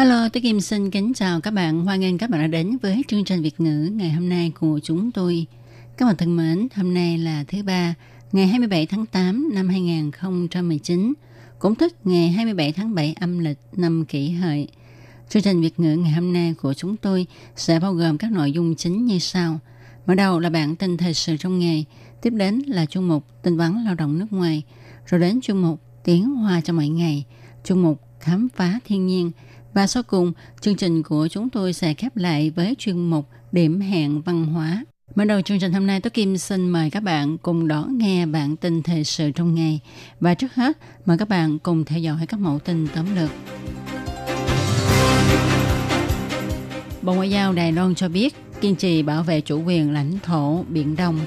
Hello, tôi Kim xin kính chào các bạn. Hoan nghênh các bạn đã đến với chương trình Việt ngữ ngày hôm nay của chúng tôi. Các bạn thân mến, hôm nay là thứ ba, ngày 27 tháng 8 năm 2019, cũng tức ngày 27 tháng 7 âm lịch năm kỷ hợi. Chương trình Việt ngữ ngày hôm nay của chúng tôi sẽ bao gồm các nội dung chính như sau. Mở đầu là bản tin thời sự trong ngày, tiếp đến là chuyên mục tin vắn lao động nước ngoài, rồi đến chuyên mục tiếng hoa cho mỗi ngày, chuyên mục khám phá thiên nhiên, và sau cùng, chương trình của chúng tôi sẽ khép lại với chuyên mục điểm hẹn văn hóa. Mở đầu chương trình hôm nay, tôi Kim xin mời các bạn cùng đón nghe bản tin thời sự trong ngày. Và trước hết, mời các bạn cùng theo dõi các mẫu tin tóm lược. Bộ Ngoại giao Đài Loan cho biết kiên trì bảo vệ chủ quyền lãnh thổ Biển Đông.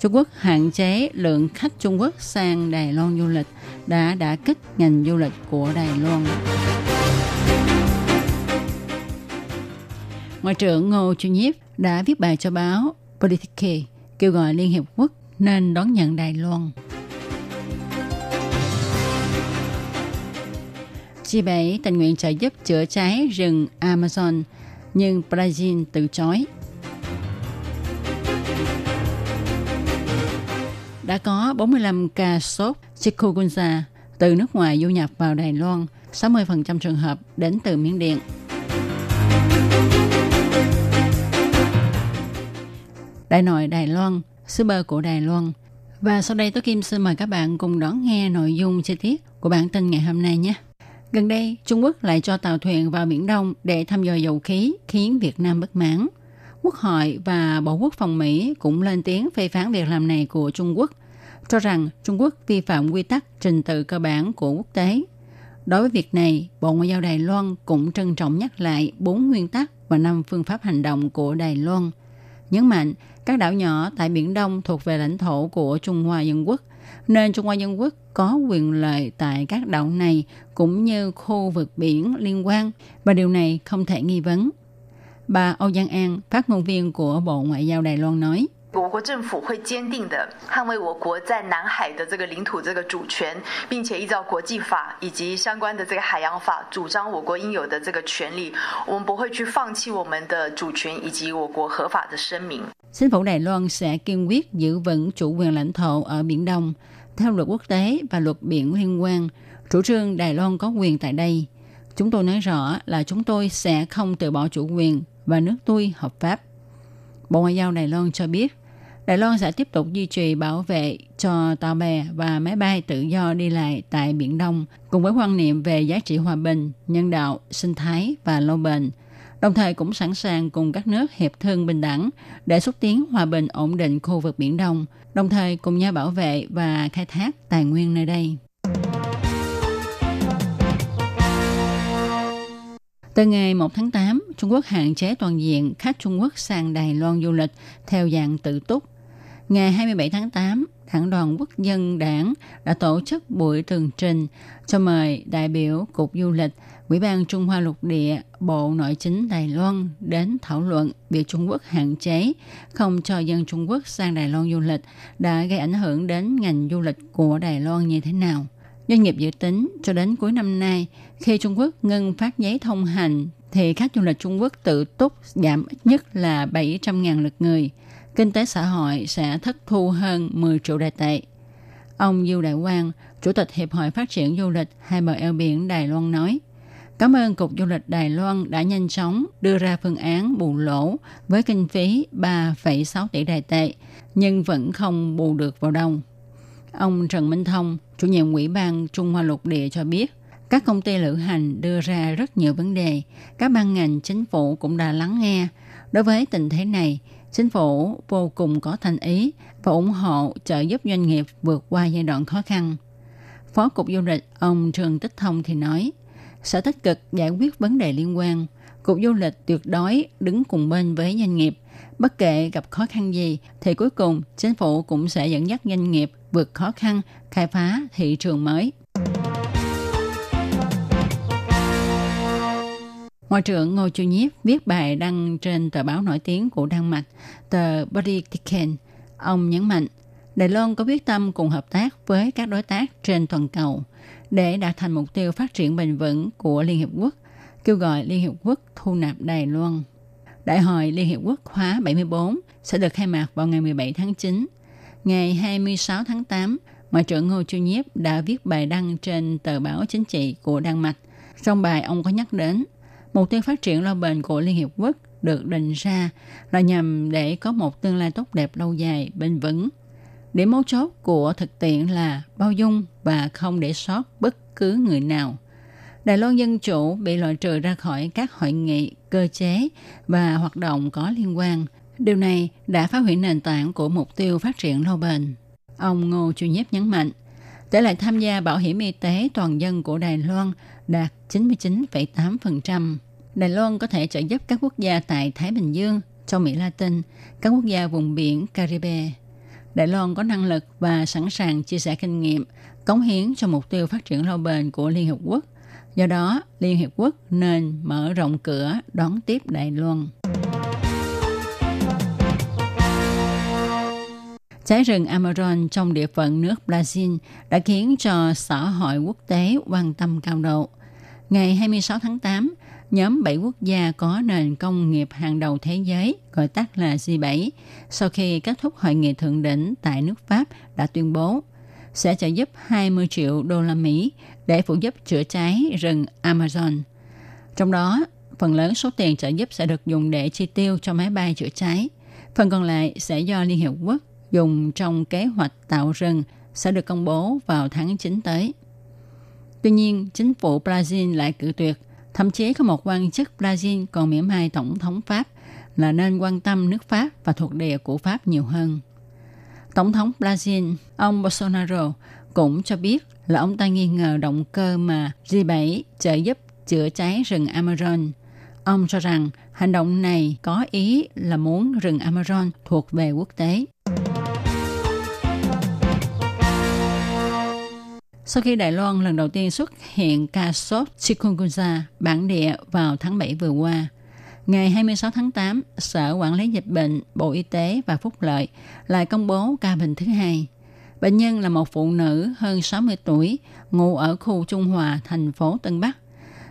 Trung Quốc hạn chế lượng khách Trung Quốc sang Đài Loan du lịch đã đã kích ngành du lịch của Đài Loan. Ngoại trưởng Ngô Chu Nhiếp đã viết bài cho báo Politike kêu gọi Liên Hiệp Quốc nên đón nhận Đài Loan. G7 tình nguyện trợ giúp chữa cháy rừng Amazon, nhưng Brazil từ chối. Đã có 45 ca sốt chikungunya từ nước ngoài du nhập vào Đài Loan, 60% trường hợp đến từ Miến Điện. Đại nội Đài Loan, sứ bơ của Đài Loan. Và sau đây tôi Kim xin mời các bạn cùng đón nghe nội dung chi tiết của bản tin ngày hôm nay nhé. Gần đây, Trung Quốc lại cho tàu thuyền vào Biển Đông để thăm dò dầu khí, khiến Việt Nam bất mãn. Quốc hội và Bộ Quốc phòng Mỹ cũng lên tiếng phê phán việc làm này của Trung Quốc, cho rằng Trung Quốc vi phạm quy tắc trình tự cơ bản của quốc tế. Đối với việc này, Bộ Ngoại giao Đài Loan cũng trân trọng nhắc lại bốn nguyên tắc và năm phương pháp hành động của Đài Loan. Nhấn mạnh, các đảo nhỏ tại Biển Đông thuộc về lãnh thổ của Trung Hoa Dân Quốc, nên Trung Hoa Dân Quốc có quyền lợi tại các đảo này cũng như khu vực biển liên quan và điều này không thể nghi vấn. Bà Âu Giang An, phát ngôn viên của Bộ Ngoại giao Đài Loan nói, 我国政府会坚定的捍卫我国在南海的这个领土这个主权，并且依照国际法以及相关的这个海洋法，主张我国应有的这个权利。我们不会去放弃我们的主权以及我国合法的声明。 Chính phủ Đài Loan sẽ kiên quyết giữ vững chủ quyền lãnh thổ ở Biển Đông theo luật quốc tế và luật biển liên quan. Chủ trương Đài Loan có quyền tại đây. Chúng tôi nói rõ là chúng tôi sẽ không từ bỏ chủ quyền và nước tôi hợp pháp. Bộ Ngoại giao Đài Loan cho biết, Đài Loan sẽ tiếp tục duy trì bảo vệ cho tàu bè và máy bay tự do đi lại tại Biển Đông, cùng với quan niệm về giá trị hòa bình, nhân đạo, sinh thái và lâu bền. Đồng thời cũng sẵn sàng cùng các nước hiệp thương bình đẳng để xúc tiến hòa bình ổn định khu vực Biển Đông, đồng thời cùng nhau bảo vệ và khai thác tài nguyên nơi đây. Từ ngày 1 tháng 8, Trung Quốc hạn chế toàn diện khách Trung Quốc sang Đài Loan du lịch theo dạng tự túc. Ngày 27 tháng 8, Đảng đoàn Quốc dân đảng đã tổ chức buổi tường trình cho mời đại biểu Cục Du lịch, Ủy ban Trung Hoa Lục Địa, Bộ Nội chính Đài Loan đến thảo luận việc Trung Quốc hạn chế không cho dân Trung Quốc sang Đài Loan du lịch đã gây ảnh hưởng đến ngành du lịch của Đài Loan như thế nào. Doanh nghiệp dự tính cho đến cuối năm nay, khi Trung Quốc ngưng phát giấy thông hành, thì khách du lịch Trung Quốc tự túc giảm ít nhất là 700.000 lượt người. Kinh tế xã hội sẽ thất thu hơn 10 triệu đài tệ. Ông Du Đại Quang, Chủ tịch Hiệp hội Phát triển Du lịch hai bờ eo biển Đài Loan nói, Cảm ơn Cục Du lịch Đài Loan đã nhanh chóng đưa ra phương án bù lỗ với kinh phí 3,6 tỷ đài tệ, nhưng vẫn không bù được vào đâu. Ông Trần Minh Thông, chủ nhiệm Ủy ban Trung Hoa Lục Địa cho biết, các công ty lữ hành đưa ra rất nhiều vấn đề. Các ban ngành chính phủ cũng đã lắng nghe. Đối với tình thế này, chính phủ vô cùng có thành ý và ủng hộ trợ giúp doanh nghiệp vượt qua giai đoạn khó khăn. Phó Cục Du lịch ông trường Tích Thông thì nói, sẽ tích cực giải quyết vấn đề liên quan. Cục Du lịch tuyệt đối đứng cùng bên với doanh nghiệp. Bất kể gặp khó khăn gì thì cuối cùng chính phủ cũng sẽ dẫn dắt doanh nghiệp vượt khó khăn, khai phá thị trường mới. Ngoại trưởng Ngô Chu Nhiếp viết bài đăng trên tờ báo nổi tiếng của Đan Mạch, tờ Politiken. Ông nhấn mạnh, Đài Loan có quyết tâm cùng hợp tác với các đối tác trên toàn cầu để đạt thành mục tiêu phát triển bền vững của Liên Hiệp Quốc, kêu gọi Liên Hiệp Quốc thu nạp Đài Loan. Đại hội Liên Hiệp Quốc khóa 74 sẽ được khai mạc vào ngày 17 tháng 9. Ngày 26 tháng 8, Ngoại trưởng Ngô Chu Nhiếp đã viết bài đăng trên tờ báo chính trị của Đan Mạch. Trong bài, ông có nhắc đến mục tiêu phát triển lâu bền của Liên Hiệp Quốc được định ra là nhằm để có một tương lai tốt đẹp lâu dài, bền vững. Điểm mấu chốt của thực tiễn là bao dung và không để sót bất cứ người nào. Đài Loan Dân Chủ bị loại trừ ra khỏi các hội nghị, cơ chế và hoạt động có liên quan. Điều này đã phá hủy nền tảng của mục tiêu phát triển lâu bền. Ông Ngô Chu Nhiếp nhấn mạnh, tỷ lệ tham gia bảo hiểm y tế toàn dân của Đài Loan đạt 99,8%. Đài Loan có thể trợ giúp các quốc gia tại Thái Bình Dương, châu Mỹ Latin, các quốc gia vùng biển Caribe. Đài Loan có năng lực và sẵn sàng chia sẻ kinh nghiệm, cống hiến cho mục tiêu phát triển lâu bền của Liên Hợp Quốc. Do đó, Liên Hiệp Quốc nên mở rộng cửa đón tiếp Đài Loan. Cháy rừng Amazon trong địa phận nước Brazil đã khiến cho xã hội quốc tế quan tâm cao độ. Ngày 26 tháng 8, nhóm 7 quốc gia có nền công nghiệp hàng đầu thế giới, gọi tắt là G7, sau khi kết thúc hội nghị thượng đỉnh tại nước Pháp đã tuyên bố sẽ trợ giúp 20 triệu đô la Mỹ để phụ giúp chữa cháy rừng Amazon. Trong đó, phần lớn số tiền trợ giúp sẽ được dùng để chi tiêu cho máy bay chữa cháy. Phần còn lại sẽ do Liên Hiệp Quốc dùng trong kế hoạch tạo rừng sẽ được công bố vào tháng 9 tới. Tuy nhiên, chính phủ Brazil lại cự tuyệt. Thậm chí có một quan chức Brazil còn mỉa mai Tổng thống Pháp là nên quan tâm nước Pháp và thuộc địa của Pháp nhiều hơn. Tổng thống Brazil, ông Bolsonaro, cũng cho biết là ông ta nghi ngờ động cơ mà G7 trợ giúp chữa cháy rừng Amazon. Ông cho rằng hành động này có ý là muốn rừng Amazon thuộc về quốc tế. Sau khi Đài Loan lần đầu tiên xuất hiện ca sốt chikungunya bản địa vào tháng 7 vừa qua, ngày 26 tháng 8, Sở Quản lý Dịch bệnh, Bộ Y tế và Phúc lợi lại công bố ca bệnh thứ hai. Bệnh nhân là một phụ nữ hơn 60 tuổi, ngụ ở khu Trung Hòa, thành phố Tân Bắc.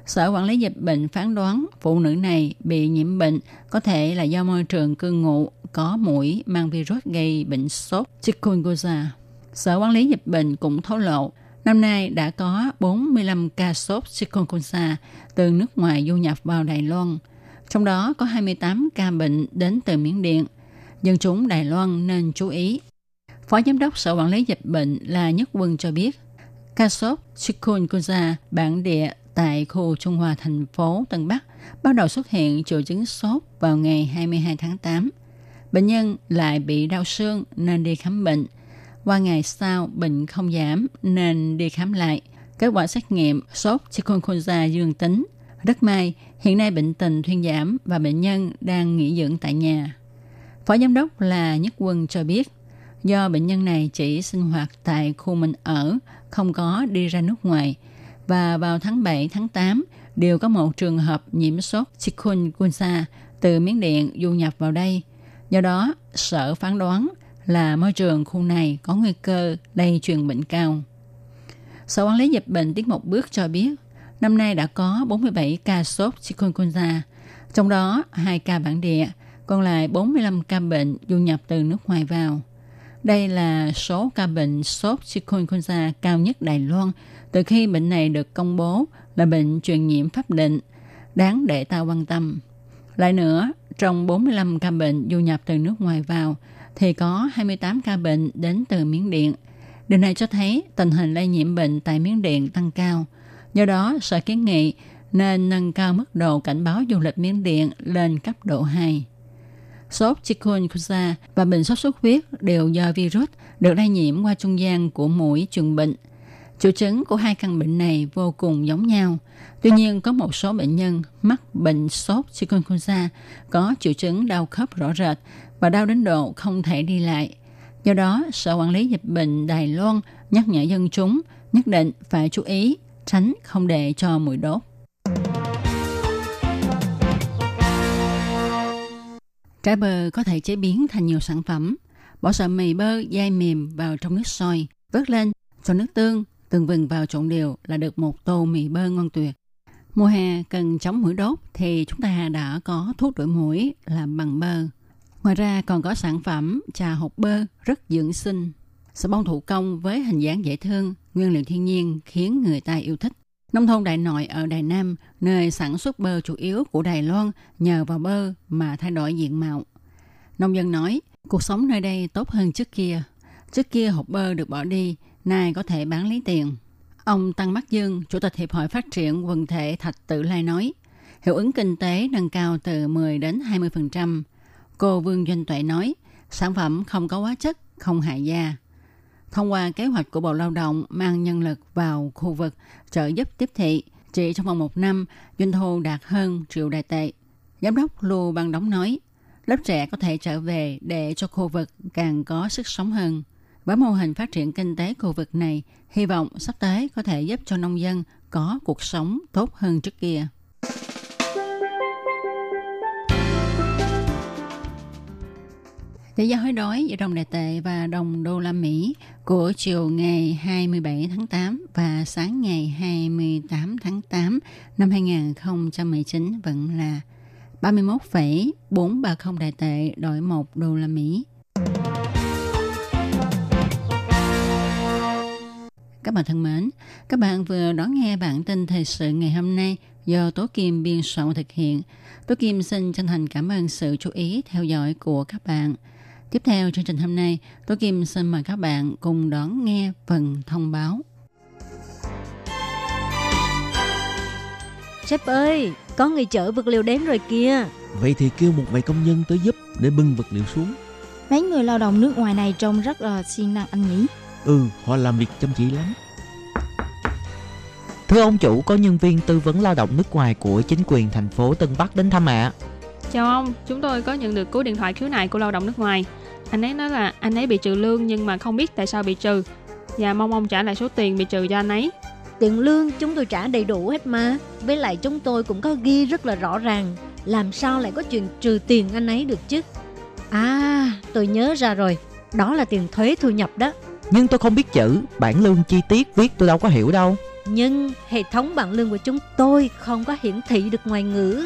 Sở Quản lý Dịch bệnh phán đoán phụ nữ này bị nhiễm bệnh có thể là do môi trường cư ngụ có mũi mang virus gây bệnh sốt chikungunya. Sở Quản lý Dịch bệnh cũng thấu lộ Năm nay đã có 45 ca sốt chikungunya từ nước ngoài du nhập vào Đài Loan. Trong đó có 28 ca bệnh đến từ Miến Điện. Dân chúng Đài Loan nên chú ý. Phó Giám đốc Sở Quản lý Dịch bệnh là Nhất Quân cho biết, ca sốt chikungunya bản địa tại khu Trung Hòa thành phố Tân Bắc bắt đầu xuất hiện triệu chứng sốt vào ngày 22 tháng 8. Bệnh nhân lại bị đau xương nên đi khám bệnh – qua ngày sau bệnh không giảm nên đi khám lại. Kết quả xét nghiệm sốt chikungunya dương tính. Rất may, hiện nay bệnh tình thuyên giảm và bệnh nhân đang nghỉ dưỡng tại nhà. Phó giám đốc là Nhất Quân cho biết, do bệnh nhân này chỉ sinh hoạt tại khu mình ở, không có đi ra nước ngoài, và vào tháng 7, tháng 8 đều có một trường hợp nhiễm sốt chikungunya từ Miến Điện du nhập vào đây. Do đó, sở phán đoán là môi trường khu này có nguy cơ lây truyền bệnh cao. Sở quản lý dịch bệnh tiến một bước cho biết, năm nay đã có 47 ca sốt chikungunya, trong đó 2 ca bản địa, còn lại 45 ca bệnh du nhập từ nước ngoài vào. Đây là số ca bệnh sốt chikungunya cao nhất Đài Loan từ khi bệnh này được công bố là bệnh truyền nhiễm pháp định, đáng để ta quan tâm. Lại nữa, trong 45 ca bệnh du nhập từ nước ngoài vào, thì có 28 ca bệnh đến từ Miến Điện. Điều này cho thấy tình hình lây nhiễm bệnh tại Miến Điện tăng cao. Do đó, Sở kiến nghị nên nâng cao mức độ cảnh báo du lịch Miến Điện lên cấp độ 2. Sốt chikungunya và bệnh sốt xuất huyết đều do virus được lây nhiễm qua trung gian của mũi truyền bệnh. Triệu chứng của hai căn bệnh này vô cùng giống nhau. Tuy nhiên, có một số bệnh nhân mắc bệnh sốt chikungunya có triệu chứng đau khớp rõ rệt và đau đến độ không thể đi lại. Do đó, Sở Quản lý Dịch bệnh Đài Loan nhắc nhở dân chúng nhất định phải chú ý tránh không để cho mũi đốt. Trái bơ có thể chế biến thành nhiều sản phẩm. Bỏ sợi mì bơ dai mềm vào trong nước sôi, vớt lên, cho nước tương, từng vừng vào trộn đều là được một tô mì bơ ngon tuyệt. Mùa hè cần chống mũi đốt thì chúng ta đã có thuốc đuổi mũi làm bằng bơ. Ngoài ra còn có sản phẩm trà hộp bơ rất dưỡng sinh. Sà bông thủ công với hình dáng dễ thương, nguyên liệu thiên nhiên khiến người ta yêu thích. Nông thôn Đại Nội ở Đài Nam, nơi sản xuất bơ chủ yếu của Đài Loan nhờ vào bơ mà thay đổi diện mạo. Nông dân nói, cuộc sống nơi đây tốt hơn trước kia. Trước kia hộp bơ được bỏ đi, nay có thể bán lấy tiền. Ông Tăng Mắt Dương, Chủ tịch Hiệp hội Phát triển Quần thể Thạch Tự Lai nói, hiệu ứng kinh tế nâng cao từ 10 đến 20%. Cô Vương Doanh Tuệ nói, sản phẩm không có hóa chất, không hại da. Thông qua kế hoạch của Bộ Lao động mang nhân lực vào khu vực trợ giúp tiếp thị, chỉ trong vòng một năm, doanh thu đạt hơn triệu đại tệ. Giám đốc Lưu băng Đóng nói, lớp trẻ có thể trở về để cho khu vực càng có sức sống hơn. Với mô hình phát triển kinh tế khu vực này, hy vọng sắp tới có thể giúp cho nông dân có cuộc sống tốt hơn trước kia. Tỷ giá hối đoái giữa đồng đại tệ và đồng đô la Mỹ của chiều ngày 27 tháng 8 và sáng ngày 28 tháng 8 năm 2019 vẫn là 31,430 đại tệ đổi 1 đô la Mỹ. Các bạn thân mến, các bạn vừa đón nghe bản tin thời sự ngày hôm nay do Tố Kim biên soạn thực hiện. Tố Kim xin chân thành cảm ơn sự chú ý theo dõi của các bạn. Tiếp theo chương trình hôm nay, Tố Kim xin mời các bạn cùng đón nghe phần thông báo. Sếp ơi, có người chở vật liệu đến rồi kìa. Vậy thì kêu một vài công nhân tới giúp để bưng vật liệu xuống. Mấy người lao động nước ngoài này trông rất là siêng năng anh nhỉ? Ừ, họ làm việc chăm chỉ lắm. Thưa ông chủ, có nhân viên tư vấn lao động nước ngoài của chính quyền thành phố Tân Bắc đến thăm ạ. Chào ông, chúng tôi có nhận được cú điện thoại khiếu nại của lao động nước ngoài. Anh ấy nói là anh ấy bị trừ lương nhưng mà không biết tại sao bị trừ và mong ông trả lại số tiền bị trừ cho anh ấy. Tiền lương chúng tôi trả đầy đủ hết mà. Với lại chúng tôi cũng có ghi rất là rõ ràng. Làm sao lại có chuyện trừ tiền anh ấy được chứ? À, tôi nhớ ra rồi. Đó là tiền thuế thu nhập đó. Nhưng tôi không biết chữ, bản lương chi tiết viết tôi đâu có hiểu đâu. Nhưng hệ thống bảng lương của chúng tôi không có hiển thị được ngoài ngữ.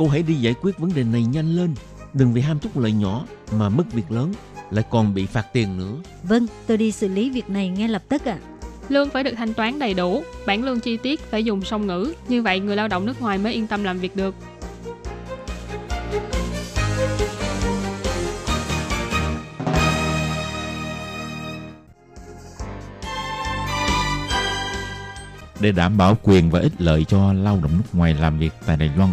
Cô hãy đi giải quyết vấn đề này nhanh lên. Đừng vì ham chút lợi nhỏ mà mất việc lớn, lại còn bị phạt tiền nữa. Vâng, tôi đi xử lý việc này ngay lập tức ạ. À. Lương phải được thanh toán đầy đủ, bản lương chi tiết phải dùng song ngữ, như vậy người lao động nước ngoài mới yên tâm làm việc được. Để đảm bảo quyền và ích lợi cho lao động nước ngoài làm việc tại Đài Loan,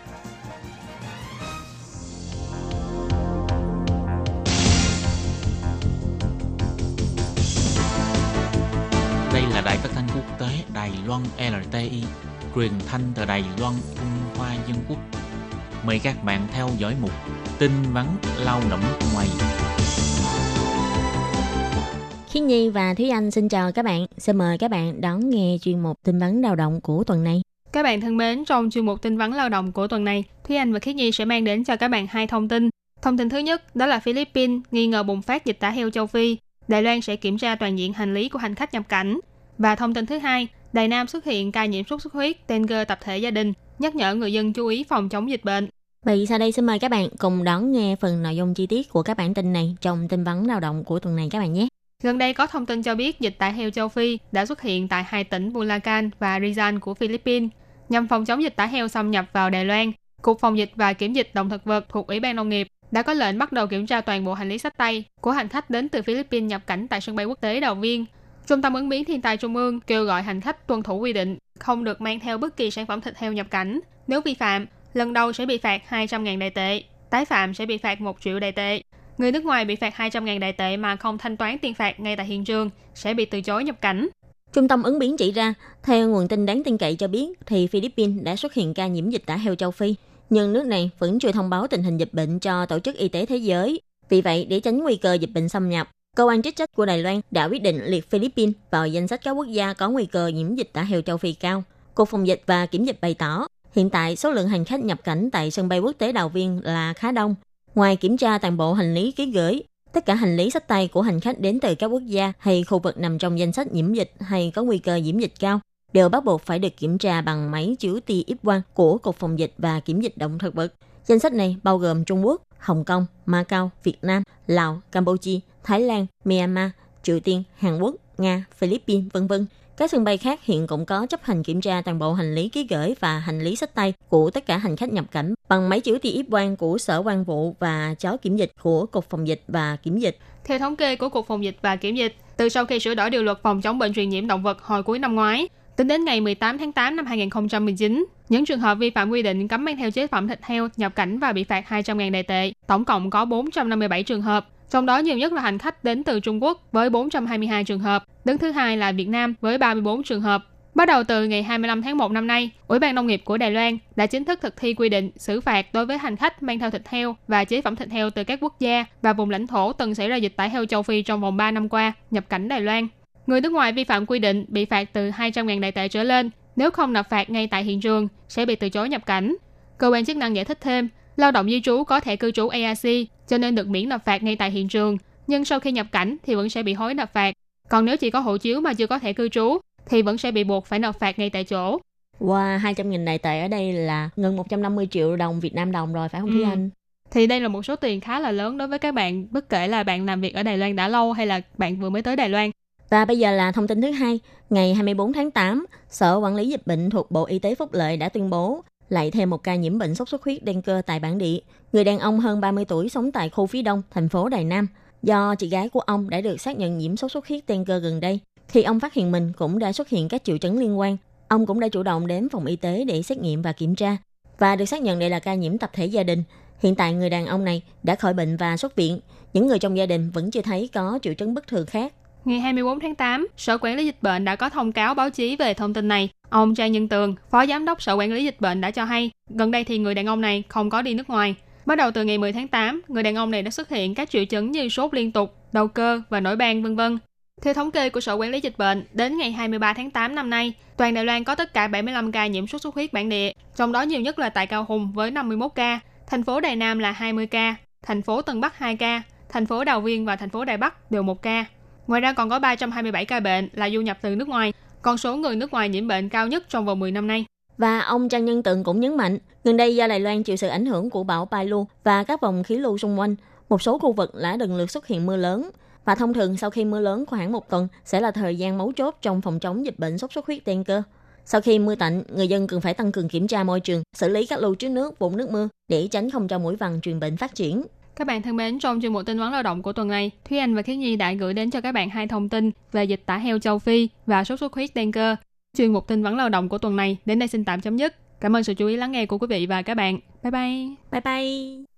Loan LTI, truyền thanh từ Đài Loan, Trung Hoa Dân Quốc. Mời các bạn theo dõi mục tin vắn lao động ngoài. Khiết Nhi và Thúy Anh xin chào các bạn. Xin mời các bạn đón nghe chuyên mục tin vắn lao động của tuần này. Các bạn thân mến, trong chuyên mục tin vắn lao động của tuần này, Thúy Anh và Khiết Nhi sẽ mang đến cho các bạn hai thông tin. Thông tin thứ nhất đó là Philippines nghi ngờ bùng phát dịch tả heo châu Phi. Đài Loan sẽ kiểm tra toàn diện hành lý của hành khách nhập cảnh. Và thông tin thứ hai, Đài Nam xuất hiện ca nhiễm sốt xuất huyết tên cơ tập thể gia đình, nhắc nhở người dân chú ý phòng chống dịch bệnh. Vậy sau đây xin mời các bạn cùng đón nghe phần nội dung chi tiết của các bản tin này trong tin vắn lao động của tuần này các bạn nhé. Gần đây có thông tin cho biết dịch tả heo châu Phi đã xuất hiện tại hai tỉnh Bulacan và Rizal của Philippines. Nhằm phòng chống dịch tả heo xâm nhập vào Đài Loan, Cục Phòng dịch và Kiểm dịch động thực vật thuộc Ủy ban Nông nghiệp đã có lệnh bắt đầu kiểm tra toàn bộ hành lý sách tay của hành khách đến từ Philippines nhập cảnh tại sân bay quốc tế Đào Viên. Trung tâm ứng biến thiên tai Trung ương kêu gọi hành khách tuân thủ quy định, không được mang theo bất kỳ sản phẩm thịt heo nhập cảnh. Nếu vi phạm, lần đầu sẽ bị phạt 200.000 đại tệ, tái phạm sẽ bị phạt 1 triệu đại tệ. Người nước ngoài bị phạt 200.000 đại tệ mà không thanh toán tiền phạt ngay tại hiện trường sẽ bị từ chối nhập cảnh. Trung tâm ứng biến chỉ ra, theo nguồn tin đáng tin cậy cho biết, thì Philippines đã xuất hiện ca nhiễm dịch tả heo châu Phi, nhưng nước này vẫn chưa thông báo tình hình dịch bệnh cho Tổ chức Y tế Thế giới. Vì vậy, để tránh nguy cơ dịch bệnh xâm nhập, cơ quan chức trách của Đài Loan đã quyết định liệt Philippines vào danh sách các quốc gia có nguy cơ nhiễm dịch tả heo châu Phi cao. Cục phòng dịch và kiểm dịch bày tỏ, hiện tại số lượng hành khách nhập cảnh tại sân bay quốc tế Đào Viên là khá đông. Ngoài kiểm tra toàn bộ hành lý ký gửi, tất cả hành lý sách tay của hành khách đến từ các quốc gia hay khu vực nằm trong danh sách nhiễm dịch hay có nguy cơ nhiễm dịch cao đều bắt buộc phải được kiểm tra bằng máy chiếu tia X quang của Cục Phòng dịch và Kiểm dịch động thực vật. Danh sách này bao gồm Trung Quốc, Hồng Kông, Macau, Việt Nam, Lào, Campuchia, Thái Lan, Myanmar, Triều Tiên, Hàn Quốc, Nga, Philippines, vân vân. Các sân bay khác hiện cũng có chấp hành kiểm tra toàn bộ hành lý ký gửi và hành lý sách tay của tất cả hành khách nhập cảnh bằng máy chiếu tia quan quang của Sở quan vụ và chó kiểm dịch của Cục Phòng dịch và Kiểm dịch. Theo thống kê của Cục Phòng dịch và Kiểm dịch, từ sau khi sửa đổi điều luật phòng chống bệnh truyền nhiễm động vật hồi cuối năm ngoái, tính đến ngày 18 tháng 8 năm 2019, những trường hợp vi phạm quy định cấm mang theo chế phẩm thịt heo nhập cảnh và bị phạt 200.000 đại tệ, tổng cộng có 457 trường hợp. Trong đó nhiều nhất là hành khách đến từ Trung Quốc với 422 trường hợp, đứng thứ hai là Việt Nam với 34 trường hợp. Bắt đầu từ ngày 25 tháng 1 năm nay, Ủy ban Nông nghiệp của Đài Loan đã chính thức thực thi quy định xử phạt đối với hành khách mang theo thịt heo và chế phẩm thịt heo từ các quốc gia và vùng lãnh thổ từng xảy ra dịch tả heo châu Phi trong vòng 3 năm qua nhập cảnh Đài Loan. Người nước ngoài vi phạm quy định bị phạt từ 200.000 đại tệ trở lên, nếu không nộp phạt ngay tại hiện trường sẽ bị từ chối nhập cảnh. Cơ quan chức năng giải thích thêm, lao động di trú có thẻ cư trú ARC cho nên được miễn nộp phạt ngay tại hiện trường, nhưng sau khi nhập cảnh thì vẫn sẽ bị hối nộp phạt. Còn nếu chỉ có hộ chiếu mà chưa có thẻ cư trú thì vẫn sẽ bị buộc phải nộp phạt ngay tại chỗ. Wow, 200.000 đại tệ ở đây là gần 150 triệu đồng Việt Nam đồng rồi phải không Thúy Ừ. Anh? Thì đây là một số tiền khá là lớn đối với các bạn, bất kể là bạn làm việc ở Đài Loan đã lâu hay là bạn vừa mới tới Đài Loan. Và bây giờ là thông tin thứ hai. Ngày 24 tháng 8, Sở Quản lý Dịch bệnh thuộc Bộ Y tế Phúc Lợi đã tuyên bố lại thêm một ca nhiễm bệnh sốt xuất huyết đen cơ tại bản địa. Người đàn ông hơn 30 tuổi sống tại khu phía đông, thành phố Đài Nam. Do chị gái của ông đã được xác nhận nhiễm sốt xuất huyết đen cơ gần đây. Khi ông phát hiện mình cũng đã xuất hiện các triệu chứng liên quan, ông cũng đã chủ động đến phòng y tế để xét nghiệm và kiểm tra. Và được xác nhận đây là ca nhiễm tập thể gia đình. Hiện tại người đàn ông này đã khỏi bệnh và xuất viện. Những người trong gia đình vẫn chưa thấy có triệu chứng bất thường khác. Ngày 24 tháng 8, Sở Quản lý Dịch bệnh đã có thông cáo báo chí về thông tin này. Ông Trang Nhân Tường, Phó Giám đốc Sở Quản lý Dịch bệnh đã cho hay, gần đây thì người đàn ông này không có đi nước ngoài. Bắt đầu từ ngày 10 tháng 8, người đàn ông này đã xuất hiện các triệu chứng như sốt liên tục, đau cơ và nổi ban vân vân. Theo thống kê của Sở Quản lý Dịch bệnh, đến ngày 23 tháng 8 năm nay, toàn Đài Loan có tất cả 75 ca nhiễm sốt xuất huyết bản địa, trong đó nhiều nhất là tại Cao Hùng với 51 ca, thành phố Đài Nam là 20 ca, thành phố Tân Bắc 2 ca, thành phố Đào Viên và thành phố Đài Bắc đều một ca. Ngoài ra còn có 327 ca bệnh là du nhập từ nước ngoài, con số người nước ngoài nhiễm bệnh cao nhất trong vòng 10 năm nay. Và ông Trang Nhân Tượng cũng nhấn mạnh, gần đây do Đài Loan chịu sự ảnh hưởng của bão Pailu và các vòng khí lưu xung quanh, một số khu vực đã lần lượt xuất hiện mưa lớn. Và thông thường sau khi mưa lớn khoảng một tuần sẽ là thời gian mấu chốt trong phòng chống dịch bệnh sốt xuất huyết đen cơ. Sau khi mưa tạnh, người dân cần phải tăng cường kiểm tra môi trường, xử lý các lưu chứa nước, vùng nước mưa để tránh không cho mũi vằn truyền bệnh phát triển. Các bạn thân mến, trong chuyên mục tin vắn lao động của tuần này, Thúy Anh và Khiết Nhi đã gửi đến cho các bạn hai thông tin về dịch tả heo châu Phi và sốt xuất huyết đen cơ. Chuyên mục tin vắn lao động của tuần này đến đây xin tạm chấm dứt. Cảm ơn sự chú ý lắng nghe của quý vị và các bạn. Bye bye! Bye bye!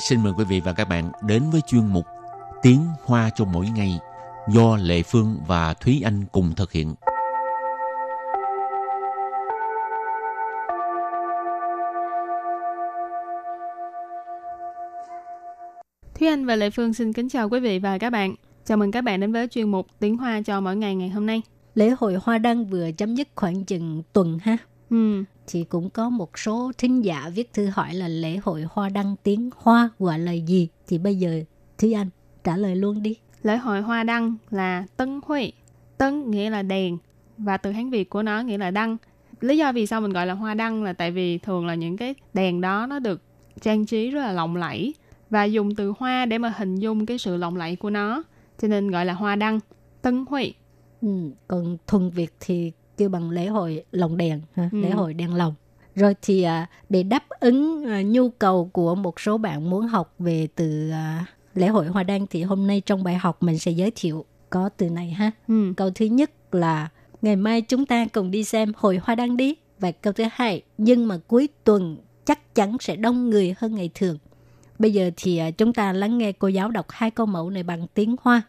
Xin mời quý vị và các bạn đến với chuyên mục Tiếng Hoa cho mỗi ngày do Lệ Phương và Thúy Anh cùng thực hiện. Thúy Anh và Lệ Phương xin kính chào quý vị và các bạn. Chào mừng các bạn đến với chuyên mục Tiếng Hoa cho mỗi ngày ngày hôm nay. Lễ hội Hoa Đăng vừa chấm dứt khoảng chừng tuần ha. Ừ, Thì cũng có một số thính giả viết thư hỏi là lễ hội Hoa Đăng tiếng Hoa gọi là gì. Thì bây giờ Thúy Anh trả lời luôn đi. lễ hội hoa đăng là Tân Huy. Tân nghĩa là đèn và từ Hán Việt của nó nghĩa là đăng. Lý do vì sao mình gọi là hoa đăng là tại vì thường là những cái đèn đó nó được trang trí rất là lộng lẫy và dùng từ hoa để mà hình dung cái sự lộng lẫy của nó. Cho nên gọi là hoa đăng. Tân Huy. Ừ, còn thuần Việt thì kêu bằng lễ hội lồng đèn, ha, Ừ. lễ hội đèn lồng. Rồi thì à, để đáp ứng à, nhu cầu của một số bạn muốn học về từ à, lễ hội hoa đăng thì hôm nay trong bài học mình sẽ giới thiệu có từ này ha. Ừ. Câu thứ nhất là ngày mai chúng ta cùng đi xem hội hoa đăng đi. Và câu thứ hai, nhưng mà cuối tuần chắc chắn sẽ đông người hơn ngày thường. Bây giờ thì à, chúng ta lắng nghe cô giáo đọc hai câu mẫu này bằng tiếng Hoa.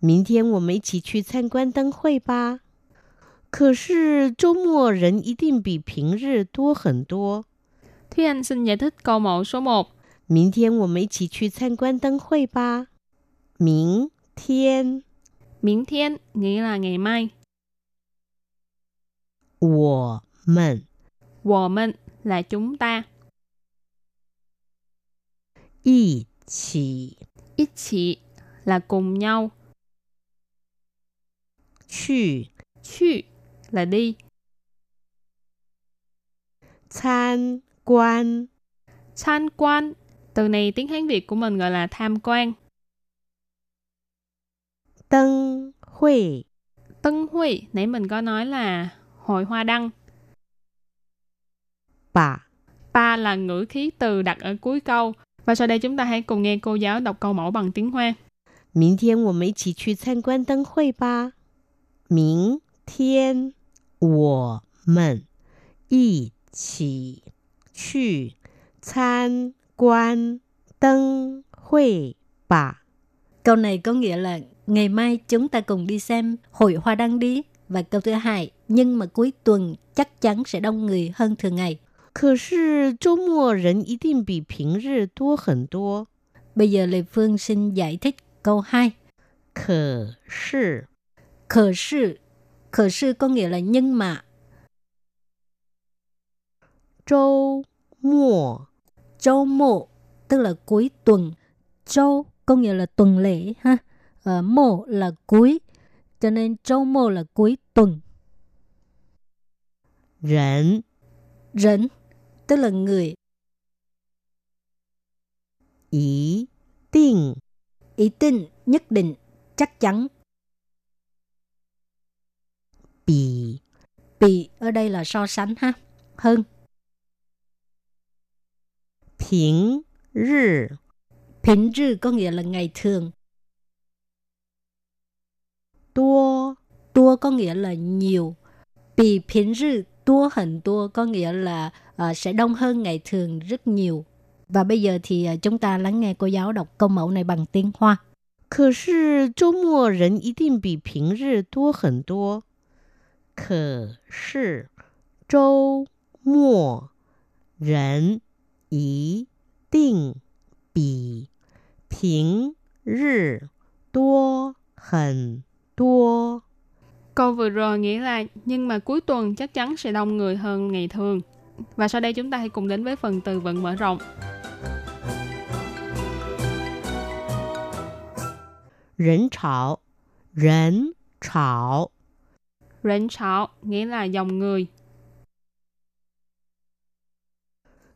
明天我们一起去参观灯会吧。 可是周末人一定比平日多很多。 Thúy Anh xin giải thích câu mẫu số 1. 明天我们一起去参观灯会吧。明天 Miễn thiên nghĩa là ngày mai. 我们 Wo mình là chúng ta. 一起 Ít chỉ là cùng nhau. 去 Chu là đi. 参观 Tham quan. Từ này tiếng Hán Việt của mình gọi là tham quan. 灯会 Tân Huy, nãy mình có nói là hội hoa đăng. 吧。 Pa là ngữ khí từ đặt ở cuối câu. Và sau đây chúng ta hãy cùng nghe cô giáo đọc câu mẫu bằng tiếng Hoa. 明天我们一起去参观灯会吧。明天 我们一起去参观灯会吧。 Câu này có nghĩa là ngày mai chúng ta cùng đi xem hội hoa đăng đi. Và câu thứ hai, nhưng mà cuối tuần chắc chắn sẽ đông người hơn thường ngày. 可是周末人一定比平日多很多。 Bây giờ Lê Phương xin giải thích câu 2. 可是 Khờ sư. Khở sư có nghĩa là nhưng mà. Châu mùa Châu mùa tức là cuối tuần. Châu có nghĩa là tuần lễ ha. Ờ, mùa là cuối. Cho nên châu mùa là cuối tuần. Rảnh Rảnh tức là người. Ý định Ý định nhất định chắc chắn 比 Bị ở đây là so sánh ha. Hơn. 平日 Bình rư có nghĩa là ngày thường. 多 Tua có nghĩa là nhiều. Bị bình rư tua hình tua có nghĩa là ờ, sẽ đông hơn ngày thường rất nhiều. Và bây giờ thì ờ, chúng ta lắng nghe cô giáo đọc câu mẫu này bằng tiếng Hoa. 可是周末人一定比平日多很多。 可是周末人一定比平日多很多。 Câu vừa rồi nghĩa là nhưng mà cuối tuần chắc chắn sẽ đông người hơn ngày thường. Và sau đây chúng ta hãy cùng đến với phần từ vựng mở rộng. 人潮，人潮， Rỉnh sảo nghĩa là dòng người.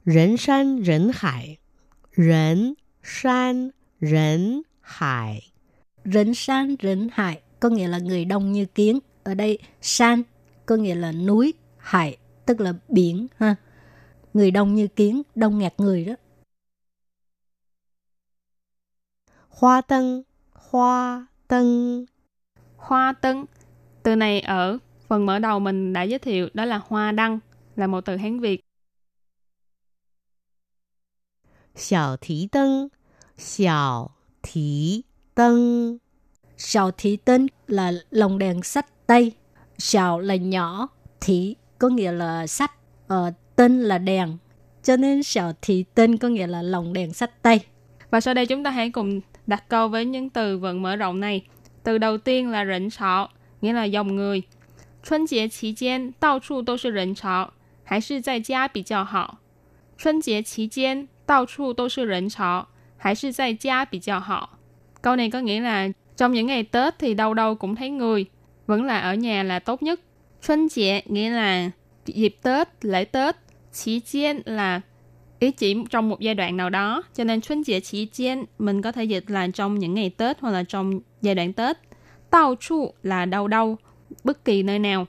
Rỉnh san rỉnh hải Rỉnh san rỉnh hải Rỉnh san rỉnh hải có nghĩa là người đông như kiến. Ở đây san có nghĩa là núi, hải tức là biển ha. Người đông như kiến, đông nghẹt người đó. Hoa tân, hoa tân. Hoa tân từ này ở phần mở đầu mình đã giới thiệu đó là hoa đăng, là một từ Hán Việt. Xiao thí tân Xiao thí tân Xiao thí tân là lồng đèn sách Tây. Xiao là nhỏ, thí có nghĩa là sách, ờ, tân là đèn. Cho nên xiao thí tân có nghĩa là lồng đèn sách Tây. Và sau đây chúng ta hãy cùng đặt câu với những từ vựng mở rộng này. Từ đầu tiên là rỉnh sọ, nghĩa là dòng người. Xuân节期间到处都是人潮，还是在家比较好。春节期间到处都是人潮，还是在家比较好。Câu này có nghĩa là trong những ngày Tết thì đâu đâu cũng thấy người, vẫn là ở nhà là tốt nhất. Xuân chế nghĩa là dịp Tết, lễ Tết. Chỉ chiên là ý chỉ trong một giai đoạn nào đó. Cho nên xuân chế chỉ chiên mình có thể dịch là trong những ngày Tết hoặc là trong giai đoạn Tết. Tao chu là đâu đâu, bất kỳ nơi nào.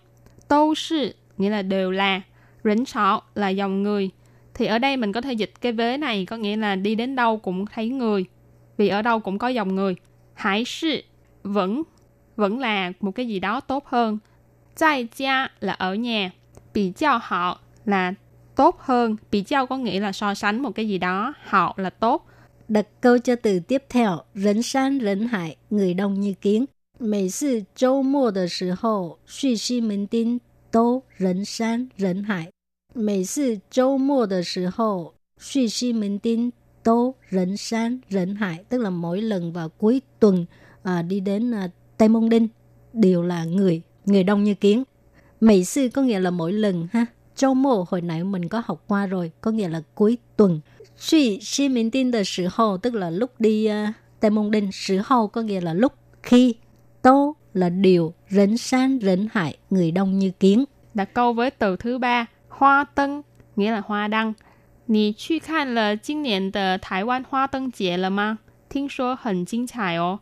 Tô sư nghĩa là đều là. Rỉnh sọ là dòng người. Thì ở đây mình có thể dịch cái vế này có nghĩa là đi đến đâu cũng thấy người. Vì ở đâu cũng có dòng người. Hải sư vẫn vẫn là một cái gì đó tốt hơn. Tại gia là ở nhà. Bị giao họ là tốt hơn. Bị giao có nghĩa là so sánh một cái gì đó. Họ là tốt. Đặt câu cho từ tiếp theo, rấn san rấn hải, người đông như kiến. 每次周末的时候，去西门町都人山人海。每次周末的时候，去西门町都人山人海，tức là mỗi lần vào cuối tuần à, đi đến à, Tây Môn Đinh đều là người, người đông như kiến. Mấy sư có nghĩa là mỗi lần ha. Châu mô hồi nãy mình có học qua rồi, có nghĩa là cuối tuần. Suy Xi Minh Tinh de sử hậu, tức là lúc đi uh, Tây Môn Đinh, sử hậu có nghĩa là lúc khi. Tô là điều, rỉnh san rỉnh hại, người đông như kiến. Đặt câu với từ thứ ba, hoa tân, nghĩa là hoa đăng. 你去看了今年的台湾花灯节了吗？听说很精彩哦。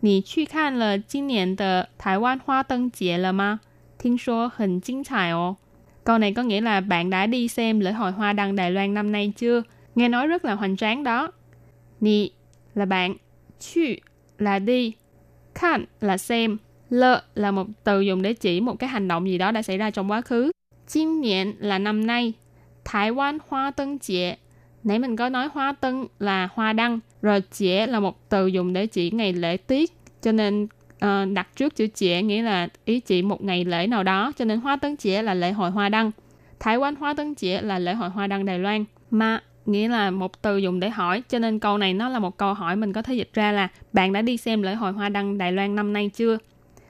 你去看了今年的台湾花灯节了吗？听说很精彩哦。Câu này có nghĩa là bạn đã đi xem lễ hội hoa đăng Đài Loan năm nay chưa? Nghe nói rất là hoành tráng đó. Nì là bạn, chu là đi, kan là xem, lơ là một từ dùng để chỉ một cái hành động gì đó đã xảy ra trong quá khứ. chim niên là năm nay, Thái Quan Hoa Tân Chế. Nãy mình có nói hoa tân là hoa đăng, rồi chế là một từ dùng để chỉ ngày lễ tiết. Cho nên uh, đặt trước chữ chế nghĩa là ý chỉ một ngày lễ nào đó. Cho nên hoa tân chế là lễ hội hoa đăng. Thái Quan Hoa Tân Chế là lễ hội hoa đăng Đài Loan. Mà nghĩa là một từ dùng để hỏi cho nên câu này nó là một câu hỏi mình có thể dịch ra là bạn đã đi xem lễ hội hoa đăng Đài Loan năm nay chưa?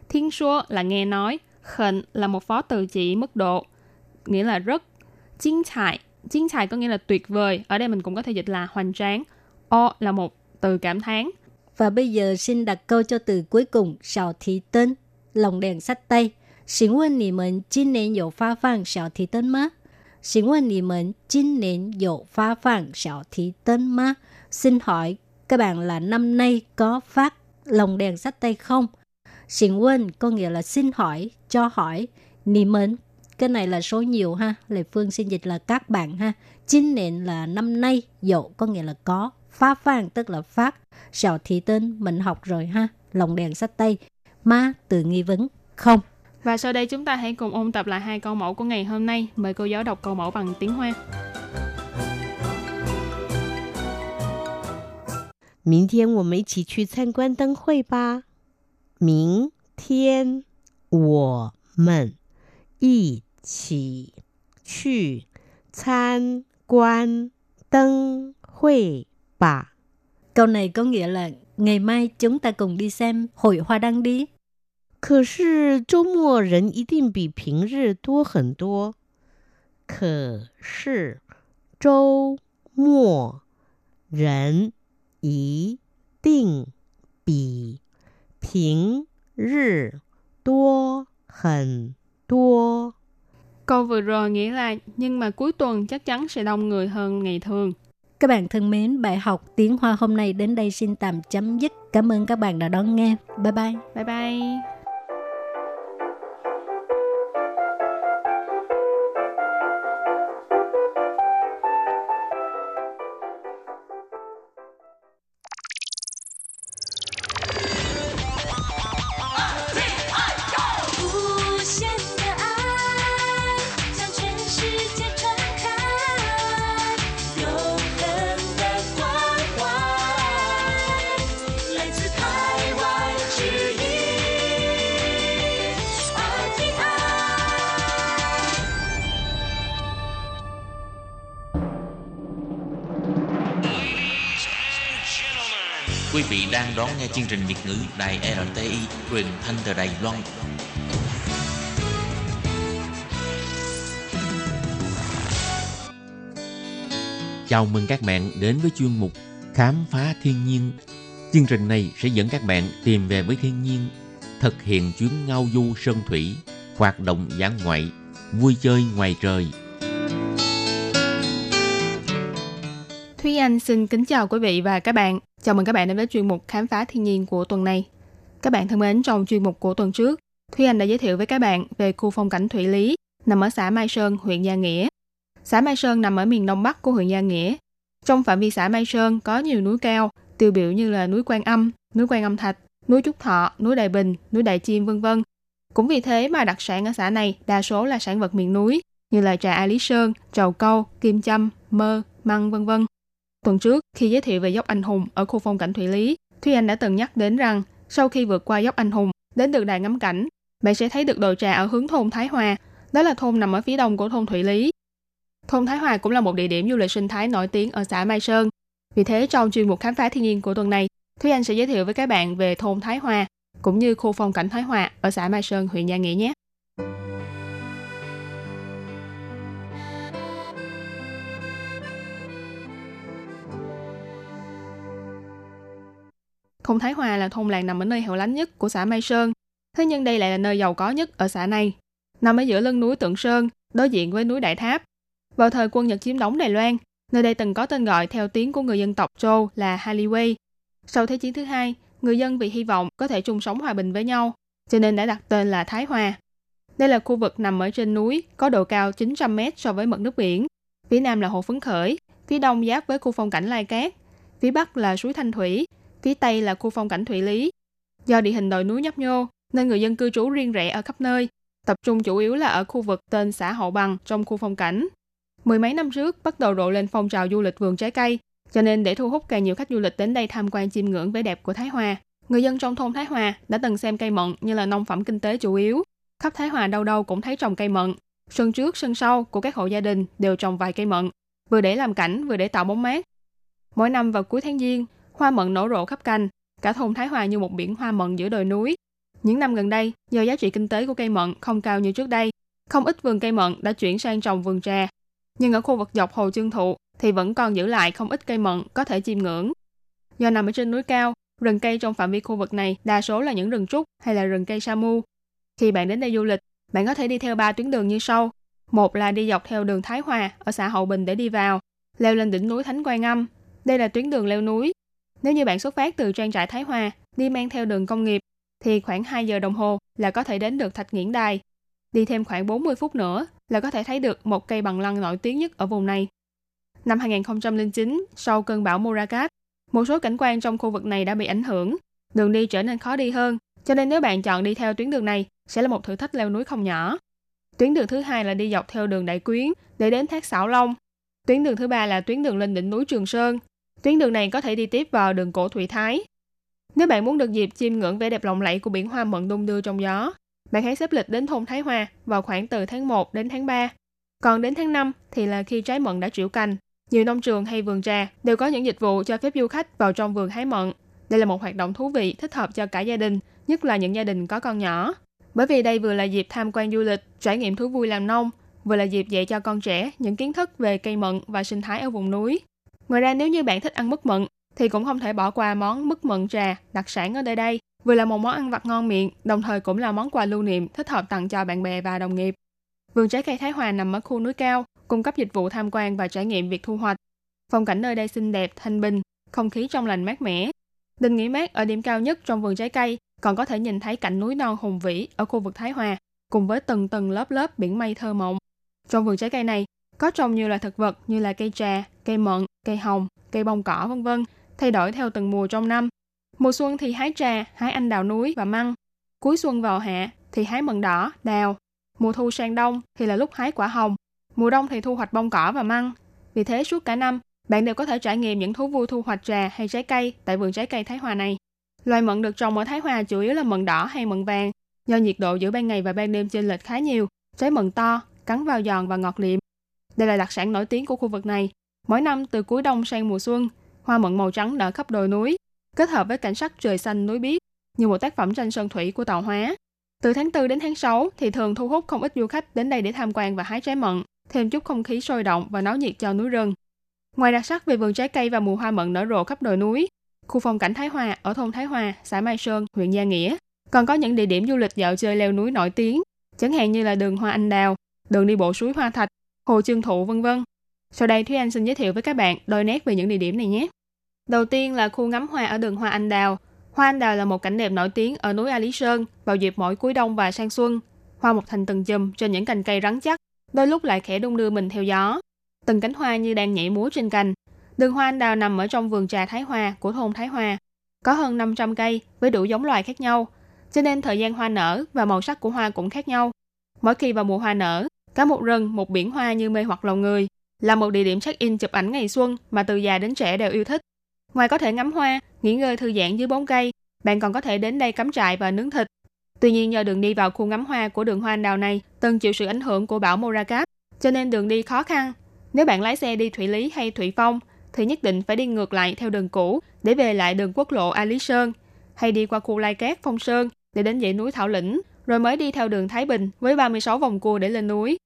Thiên số là nghe nói, khẩn là một phó từ chỉ mức độ, nghĩa là rất. Chính trại, chính trại có nghĩa là tuyệt vời, ở đây mình cũng có thể dịch là hoành tráng. O là một từ cảm thán. Và bây giờ xin đặt câu cho từ cuối cùng, sào thị tên, lồng đèn sách tay. Xin quên nì 请问你们今年有发放小提灯吗？Xin hỏi các bạn là năm nay có phát lồng đèn sách tay không? Xin 问 có nghĩa là xin hỏi, cho hỏi. Nì mến cái này là số nhiều ha lệ phương xin dịch là các bạn ha chính nền là năm nay dậu có nghĩa là có phá phan tức là phát xào thị tên mình học rồi ha lồng đèn sách tay ma từ nghi vấn không Và sau đây chúng ta hãy cùng ôn tập lại hai câu mẫu của ngày hôm nay. Mời cô giáo đọc câu mẫu bằng tiếng Hoa. 明天我们一起去参观灯会吧。明天我们一起去参观灯会吧。 câu này có nghĩa là ngày mai chúng ta cùng đi xem hội hoa đăng đi 可是周末人一定比平日多很多。可是周末人一定比平日多很多。 Câu vừa rồi nghĩa là nhưng mà cuối tuần chắc chắn sẽ đông người hơn ngày thường. các bạn thân mến bài học tiếng hoa hôm nay đến đây xin tạm chấm dứt cảm ơn các bạn đã đón nghe bye bye Bye bye. Đang đón nghe chương trình Việt ngữ Đài RTI truyền thanh từ Đài Loan. Chào mừng các bạn đến với chuyên mục Khám phá thiên nhiên. Chương trình này sẽ dẫn các bạn tìm về với thiên nhiên, thực hiện chuyến ngao du sơn thủy, hoạt động dã ngoại, vui chơi ngoài trời – Thúy Anh xin kính chào quý vị và các bạn. Chào mừng các bạn đến với chuyên mục Khám phá thiên nhiên của tuần này. Các bạn thân mến, trong chuyên mục của tuần trước, Thúy Anh đã giới thiệu với các bạn về khu phong cảnh Thủy Lý nằm ở xã Mai Sơn, huyện Gia Nghĩa. Xã Mai Sơn nằm ở miền đông bắc của huyện Gia Nghĩa. Trong phạm vi xã Mai Sơn có nhiều núi cao, tiêu biểu như là núi Quan Âm, núi Quan Âm Thạch, núi Trúc Thọ, núi Đại Bình, núi Đại Chiêm vân vân. Cũng vì thế mà đặc sản ở xã này đa số là sản vật miền núi như là trà A Lý Sơn, trầu câu, kim châm, mơ, măng vân vân. Tuần trước, khi giới thiệu về dốc Anh Hùng ở khu phong cảnh Thủy Lý, Thúy Anh đã từng nhắc đến rằng sau khi vượt qua dốc Anh Hùng đến được đài ngắm cảnh, bạn sẽ thấy được đồi trà ở hướng thôn Thái Hòa. Đó là thôn nằm ở phía đông của thôn Thủy Lý. Thôn Thái Hòa cũng là một địa điểm du lịch sinh thái nổi tiếng ở xã Mai Sơn. Vì thế, trong chuyên mục khám phá thiên nhiên của tuần này, Thúy Anh sẽ giới thiệu với các bạn về thôn Thái Hòa, cũng như khu phong cảnh Thái Hòa ở xã Mai Sơn, huyện Gia Nghĩa nhé. Thôn Thái Hòa là thôn làng nằm ở nơi hẻo lánh nhất của xã Mai Sơn. Thế nhưng đây lại là nơi giàu có nhất ở xã này. Nằm ở giữa lưng núi Tượng Sơn, đối diện với núi Đại Tháp. Vào thời quân Nhật chiếm đóng Đài Loan, nơi đây từng có tên gọi theo tiếng của người dân tộc Châu là Haliway. Sau Thế chiến thứ hai, người dân vì hy vọng có thể chung sống hòa bình với nhau, cho nên đã đặt tên là Thái Hòa. Đây là khu vực nằm ở trên núi, có độ cao 900 mét so với mực nước biển. Phía nam là hồ Phấn Khởi, phía đông giáp với khu phong cảnh Lai Cát, phía bắc là suối Thanh Thủy, phía tây là khu phong cảnh Thủy Lý. Do địa hình đồi núi nhấp nhô, nên người dân cư trú riêng rẽ ở khắp nơi, tập trung chủ yếu là ở khu vực tên xã Hậu Bằng trong khu phong cảnh. Mười mấy năm trước bắt đầu rộ lên phong trào du lịch vườn trái cây, cho nên để thu hút càng nhiều khách du lịch đến đây tham quan chiêm ngưỡng vẻ đẹp của Thái Hòa, người dân trong thôn Thái Hòa đã từng xem cây mận như là nông phẩm kinh tế chủ yếu. Khắp Thái Hòa đâu đâu cũng thấy trồng cây mận. Sân trước, sân sau của các hộ gia đình đều trồng vài cây mận, vừa để làm cảnh vừa để tạo bóng mát. Mỗi năm vào cuối tháng Giêng, hoa mận nở rộ khắp cành, cả thôn Thái Hòa như một biển hoa mận giữa đồi núi. Những năm gần đây, do giá trị kinh tế của cây mận không cao như trước đây, không ít vườn cây mận đã chuyển sang trồng vườn trà. Nhưng ở khu vực dọc hồ chương thụ thì vẫn còn giữ lại không ít cây mận có thể chiêm ngưỡng. Do nằm ở trên núi cao, rừng cây trong phạm vi khu vực này đa số là những rừng trúc hay là rừng cây sa mu. Khi bạn đến đây du lịch, bạn có thể đi theo ba tuyến đường như sau. Một là đi dọc theo đường Thái Hòa ở xã Hậu Bình để đi vào, leo lên đỉnh núi Thánh Quan Âm. Đây là tuyến đường leo núi nếu như bạn xuất phát từ trang trại Thái Hòa, đi mang theo đường công nghiệp, thì khoảng 2 giờ đồng hồ là có thể đến được Thạch Nghiễn Đài. Đi thêm khoảng 40 phút nữa là có thể thấy được một cây bằng lăng nổi tiếng nhất ở vùng này. Năm 2009, sau cơn bão Morakat, một số cảnh quan trong khu vực này đã bị ảnh hưởng, đường đi trở nên khó đi hơn, cho nên nếu bạn chọn đi theo tuyến đường này sẽ là một thử thách leo núi không nhỏ. Tuyến đường thứ hai là đi dọc theo đường Đại Quyến để đến thác Sảo Long. Tuyến đường thứ ba là tuyến đường lên đỉnh núi Trường Sơn Tuyến đường này có thể đi tiếp vào đường cổ Thủy Thái. Nếu bạn muốn được dịp chiêm ngưỡng vẻ đẹp lộng lẫy của biển hoa mận đung đưa trong gió, bạn hãy xếp lịch đến thôn Thái Hoa vào khoảng từ tháng 1 đến tháng 3. Còn đến tháng 5 thì là khi trái mận đã triệu cành. Nhiều nông trường hay vườn trà đều có những dịch vụ cho phép du khách vào trong vườn hái mận. Đây là một hoạt động thú vị thích hợp cho cả gia đình, nhất là những gia đình có con nhỏ. Bởi vì đây vừa là dịp tham quan du lịch, trải nghiệm thú vui làm nông, vừa là dịp dạy cho con trẻ những kiến thức về cây mận và sinh thái ở vùng núi. Ngoài ra nếu như bạn thích ăn mứt mận thì cũng không thể bỏ qua món mứt mận trà đặc sản ở nơi đây. Vừa là một món ăn vặt ngon miệng, đồng thời cũng là món quà lưu niệm thích hợp tặng cho bạn bè và đồng nghiệp. Vườn trái cây Thái Hòa nằm ở khu núi cao, cung cấp dịch vụ tham quan và trải nghiệm việc thu hoạch. Phong cảnh nơi đây xinh đẹp, thanh bình, không khí trong lành mát mẻ. Đình nghỉ mát ở điểm cao nhất trong vườn trái cây còn có thể nhìn thấy cảnh núi non hùng vĩ ở khu vực Thái Hòa, cùng với từng tầng lớp lớp biển mây thơ mộng. Trong vườn trái cây này, có trồng nhiều loại thực vật như là cây trà, cây mận, cây hồng, cây bông cỏ vân vân, thay đổi theo từng mùa trong năm. Mùa xuân thì hái trà, hái anh đào núi và măng. Cuối xuân vào hạ thì hái mận đỏ, đào. Mùa thu sang đông thì là lúc hái quả hồng. Mùa đông thì thu hoạch bông cỏ và măng. Vì thế suốt cả năm, bạn đều có thể trải nghiệm những thú vui thu hoạch trà hay trái cây tại vườn trái cây Thái Hòa này. Loài mận được trồng ở Thái Hòa chủ yếu là mận đỏ hay mận vàng. Do nhiệt độ giữa ban ngày và ban đêm chênh lệch khá nhiều, trái mận to, cắn vào giòn và ngọt liệm. Đây là đặc sản nổi tiếng của khu vực này. Mỗi năm từ cuối đông sang mùa xuân, hoa mận màu trắng nở khắp đồi núi. kết hợp với cảnh sắc trời xanh núi biếc như một tác phẩm tranh sơn thủy của Tàu Hóa. Từ tháng 4 đến tháng 6 thì thường thu hút không ít du khách đến đây để tham quan và hái trái mận, thêm chút không khí sôi động và náo nhiệt cho núi rừng. Ngoài đặc sắc về vườn trái cây và mùa hoa mận nở rộ khắp đồi núi, khu phong cảnh Thái Hòa ở thôn Thái Hòa, xã Mai Sơn, huyện Gia Nghĩa, còn có những địa điểm du lịch dạo chơi leo núi nổi tiếng, chẳng hạn như là đường Hoa Anh Đào, đường đi bộ suối Hoa Thạch, hồ Trương Thụ vân vân. Sau đây Thúy Anh xin giới thiệu với các bạn đôi nét về những địa điểm này nhé. Đầu tiên là khu ngắm hoa ở đường Hoa Anh Đào. Hoa Anh Đào là một cảnh đẹp nổi tiếng ở núi A Lý Sơn vào dịp mỗi cuối đông và sang xuân. Hoa một thành từng chùm trên những cành cây rắn chắc, đôi lúc lại khẽ đung đưa mình theo gió. Từng cánh hoa như đang nhảy múa trên cành. Đường Hoa Anh Đào nằm ở trong vườn trà Thái Hoa của thôn Thái Hoa. Có hơn 500 cây với đủ giống loài khác nhau, cho nên thời gian hoa nở và màu sắc của hoa cũng khác nhau. Mỗi khi vào mùa hoa nở, cả một rừng, một biển hoa như mê hoặc lòng người, là một địa điểm check-in chụp ảnh ngày xuân mà từ già đến trẻ đều yêu thích. Ngoài có thể ngắm hoa, nghỉ ngơi thư giãn dưới bóng cây, bạn còn có thể đến đây cắm trại và nướng thịt. Tuy nhiên do đường đi vào khu ngắm hoa của đường hoa anh đào này từng chịu sự ảnh hưởng của bão Morakot, cho nên đường đi khó khăn. Nếu bạn lái xe đi Thủy Lý hay Thủy Phong, thì nhất định phải đi ngược lại theo đường cũ để về lại đường quốc lộ A Lý Sơn, hay đi qua khu Lai Cát, Phong Sơn để đến dãy núi Thảo Lĩnh, rồi mới đi theo đường Thái Bình với 36 vòng cua để lên núi.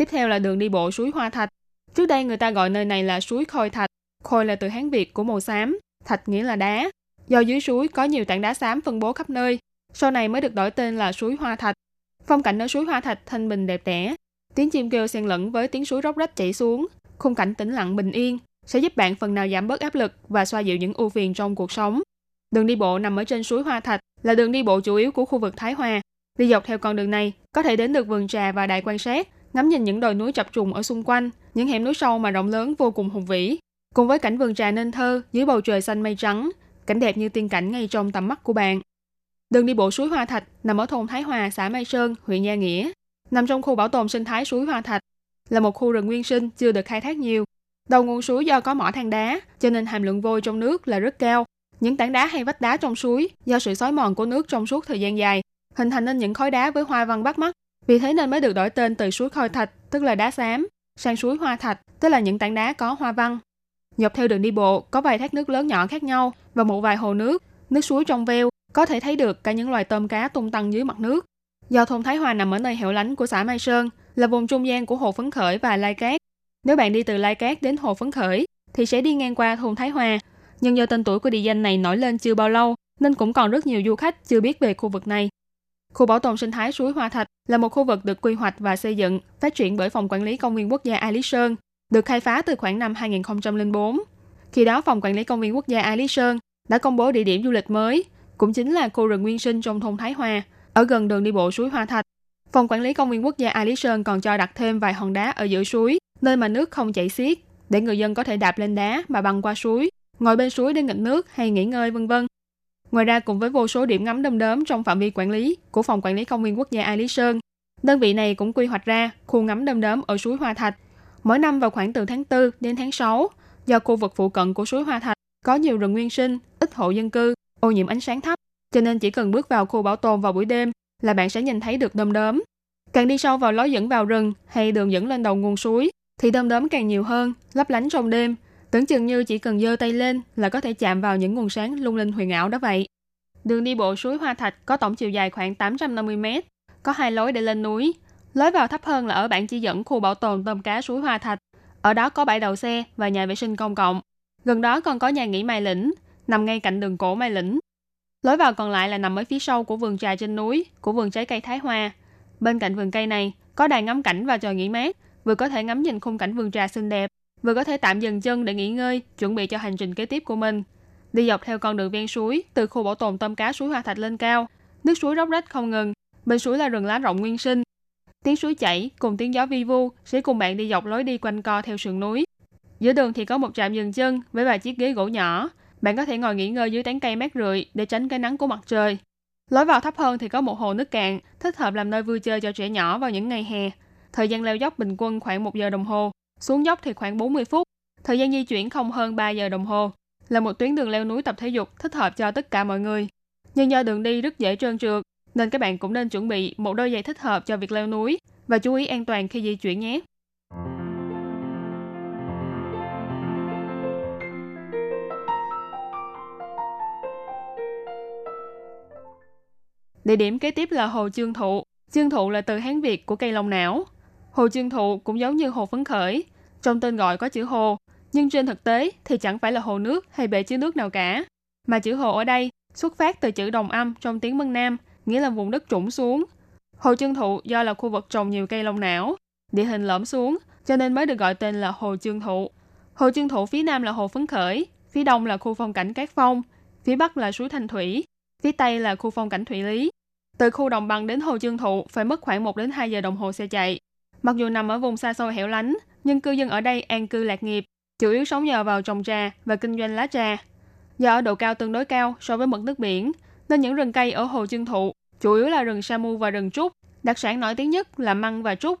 Tiếp theo là đường đi bộ suối Hoa Thạch. Trước đây người ta gọi nơi này là suối Khôi Thạch. Khôi là từ Hán Việt của màu xám, thạch nghĩa là đá. Do dưới suối có nhiều tảng đá xám phân bố khắp nơi, sau này mới được đổi tên là suối Hoa Thạch. Phong cảnh ở suối Hoa Thạch thanh bình đẹp đẽ, tiếng chim kêu xen lẫn với tiếng suối róc rách chảy xuống, khung cảnh tĩnh lặng bình yên sẽ giúp bạn phần nào giảm bớt áp lực và xoa dịu những ưu phiền trong cuộc sống. Đường đi bộ nằm ở trên suối Hoa Thạch là đường đi bộ chủ yếu của khu vực Thái Hòa. Đi dọc theo con đường này, có thể đến được vườn trà và đài quan sát, ngắm nhìn những đồi núi chập trùng ở xung quanh, những hẻm núi sâu mà rộng lớn vô cùng hùng vĩ, cùng với cảnh vườn trà nên thơ dưới bầu trời xanh mây trắng, cảnh đẹp như tiên cảnh ngay trong tầm mắt của bạn. Đường đi bộ suối Hoa Thạch nằm ở thôn Thái Hòa, xã Mai Sơn, huyện Gia Nghĩa, nằm trong khu bảo tồn sinh thái suối Hoa Thạch, là một khu rừng nguyên sinh chưa được khai thác nhiều. Đầu nguồn suối do có mỏ than đá, cho nên hàm lượng vôi trong nước là rất cao. Những tảng đá hay vách đá trong suối do sự xói mòn của nước trong suốt thời gian dài, hình thành nên những khối đá với hoa văn bắt mắt, vì thế nên mới được đổi tên từ suối Khôi Thạch, tức là đá xám, sang suối Hoa Thạch, tức là những tảng đá có hoa văn. Dọc theo đường đi bộ có vài thác nước lớn nhỏ khác nhau và một vài hồ nước, nước suối trong veo, có thể thấy được cả những loài tôm cá tung tăng dưới mặt nước. Do thôn Thái Hòa nằm ở nơi hẻo lánh của xã Mai Sơn, là vùng trung gian của hồ Phấn Khởi và Lai Cát. Nếu bạn đi từ Lai Cát đến hồ Phấn Khởi, thì sẽ đi ngang qua thôn Thái Hòa. Nhưng do tên tuổi của địa danh này nổi lên chưa bao lâu, nên cũng còn rất nhiều du khách chưa biết về khu vực này. Khu bảo tồn sinh thái suối Hoa Thạch là một khu vực được quy hoạch và xây dựng, phát triển bởi Phòng Quản lý Công viên Quốc gia A Lý Sơn, được khai phá từ khoảng năm 2004. Khi đó, Phòng Quản lý Công viên Quốc gia A Lý Sơn đã công bố địa điểm du lịch mới, cũng chính là khu rừng nguyên sinh trong thôn Thái Hòa, ở gần đường đi bộ suối Hoa Thạch. Phòng Quản lý Công viên Quốc gia A Lý Sơn còn cho đặt thêm vài hòn đá ở giữa suối, nơi mà nước không chảy xiết, để người dân có thể đạp lên đá mà băng qua suối, ngồi bên suối để nghịch nước hay nghỉ ngơi vân vân. Ngoài ra cùng với vô số điểm ngắm đom đóm trong phạm vi quản lý của Phòng Quản lý Công viên Quốc gia ai Lý Sơn, đơn vị này cũng quy hoạch ra khu ngắm đom đóm ở suối Hoa Thạch. Mỗi năm vào khoảng từ tháng 4 đến tháng 6, do khu vực phụ cận của suối Hoa Thạch có nhiều rừng nguyên sinh, ít hộ dân cư, ô nhiễm ánh sáng thấp, cho nên chỉ cần bước vào khu bảo tồn vào buổi đêm là bạn sẽ nhìn thấy được đom đóm. Càng đi sâu vào lối dẫn vào rừng hay đường dẫn lên đầu nguồn suối, thì đom đóm càng nhiều hơn, lấp lánh trong đêm, tưởng chừng như chỉ cần giơ tay lên là có thể chạm vào những nguồn sáng lung linh huyền ảo đó vậy. Đường đi bộ suối Hoa Thạch có tổng chiều dài khoảng 850 m, có hai lối để lên núi. Lối vào thấp hơn là ở bản chỉ dẫn khu bảo tồn tôm cá suối Hoa Thạch. Ở đó có bãi đậu xe và nhà vệ sinh công cộng. Gần đó còn có nhà nghỉ Mai Lĩnh, nằm ngay cạnh đường cổ Mai Lĩnh. Lối vào còn lại là nằm ở phía sau của vườn trà trên núi, của vườn trái cây Thái Hoa. Bên cạnh vườn cây này có đài ngắm cảnh và trò nghỉ mát, vừa có thể ngắm nhìn khung cảnh vườn trà xinh đẹp, vừa có thể tạm dừng chân để nghỉ ngơi, chuẩn bị cho hành trình kế tiếp của mình. Đi dọc theo con đường ven suối, từ khu bảo tồn tôm cá suối Hoa Thạch lên cao, nước suối róc rách không ngừng, bên suối là rừng lá rộng nguyên sinh. Tiếng suối chảy cùng tiếng gió vi vu sẽ cùng bạn đi dọc lối đi quanh co theo sườn núi. Giữa đường thì có một trạm dừng chân với vài chiếc ghế gỗ nhỏ. Bạn có thể ngồi nghỉ ngơi dưới tán cây mát rượi để tránh cái nắng của mặt trời. Lối vào thấp hơn thì có một hồ nước cạn, thích hợp làm nơi vui chơi cho trẻ nhỏ vào những ngày hè. Thời gian leo dốc bình quân khoảng 1 giờ đồng hồ, xuống dốc thì khoảng 40 phút. Thời gian di chuyển không hơn 3 giờ đồng hồ. Là một tuyến đường leo núi tập thể dục thích hợp cho tất cả mọi người. Nhưng do đường đi rất dễ trơn trượt, nên các bạn cũng nên chuẩn bị một đôi giày thích hợp cho việc leo núi và chú ý an toàn khi di chuyển nhé. Địa điểm kế tiếp là Hồ Chương Thụ. Chương Thụ là từ Hán Việt của cây long não. Hồ Chương Thụ cũng giống như Hồ Phấn Khởi. Trong tên gọi có chữ Hồ, nhưng trên thực tế thì chẳng phải là hồ nước hay bể chứa nước nào cả. Mà chữ Hồ ở đây xuất phát từ chữ đồng âm trong tiếng Mân Nam, nghĩa là vùng đất trũng xuống. Hồ Chương Thụ do là khu vực trồng nhiều cây lông não, địa hình lõm xuống, cho nên mới được gọi tên là Hồ Chương Thụ. Hồ Chương Thụ phía nam là Hồ Phấn Khởi, phía đông là khu phong cảnh Cát Phong, phía bắc là suối Thanh Thủy, phía tây là khu phong cảnh Thủy Lý. Từ khu đồng bằng đến Hồ Chương Thụ phải mất khoảng 1 đến 2 giờ đồng hồ xe chạy. Mặc dù nằm ở vùng xa xôi hẻo lánh, nhưng cư dân ở đây an cư lạc nghiệp, chủ yếu sống nhờ vào trồng trà và kinh doanh lá trà. Do ở độ cao tương đối cao so với mực nước biển, nên những rừng cây ở Hồ Chương Thụ chủ yếu là rừng samu và rừng trúc. Đặc sản nổi tiếng nhất là măng và trúc.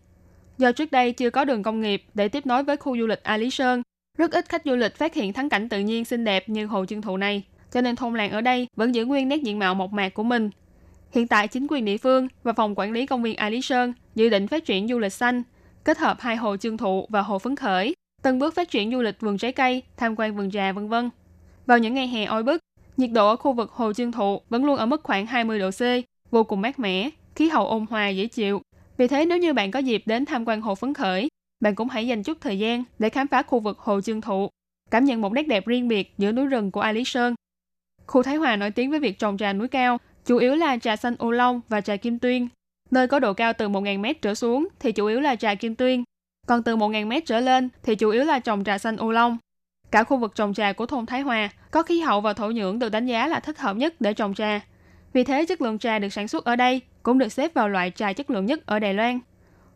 Do trước đây chưa có đường công nghiệp để tiếp nối với khu du lịch A Lý Sơn, rất ít khách du lịch phát hiện thắng cảnh tự nhiên xinh đẹp như Hồ Chương Thụ này, cho nên thôn làng ở đây vẫn giữ nguyên nét diện mạo mộc mạc của mình. Hiện tại chính quyền địa phương và phòng quản lý công viên A Lý Sơn dự định phát triển du lịch xanh, kết hợp hai hồ Chương Thụ và hồ Phấn Khởi, từng bước phát triển du lịch vườn trái cây, tham quan vườn trà vân vân. Vào những ngày hè oi bức, nhiệt độ ở khu vực hồ Chương Thụ vẫn luôn ở mức khoảng 20 độ C, vô cùng mát mẻ, khí hậu ôn hòa dễ chịu. Vì thế nếu như bạn có dịp đến tham quan hồ Phấn Khởi, bạn cũng hãy dành chút thời gian để khám phá khu vực hồ Chương Thụ, cảm nhận một nét đẹp riêng biệt giữa núi rừng của A Lý Sơn. Khu Thái Hòa nổi tiếng với việc trồng trà núi cao, chủ yếu là trà xanh ô long và trà kim tuyên. Nơi có độ cao từ 1.000 m trở xuống thì chủ yếu là trà kim tuyên, còn từ 1.000 m trở lên thì chủ yếu là trồng trà xanh ô long. Cả khu vực trồng trà của thôn Thái Hòa có khí hậu và thổ nhưỡng được đánh giá là thích hợp nhất để trồng trà. Vì thế chất lượng trà được sản xuất ở đây cũng được xếp vào loại trà chất lượng nhất ở Đài Loan.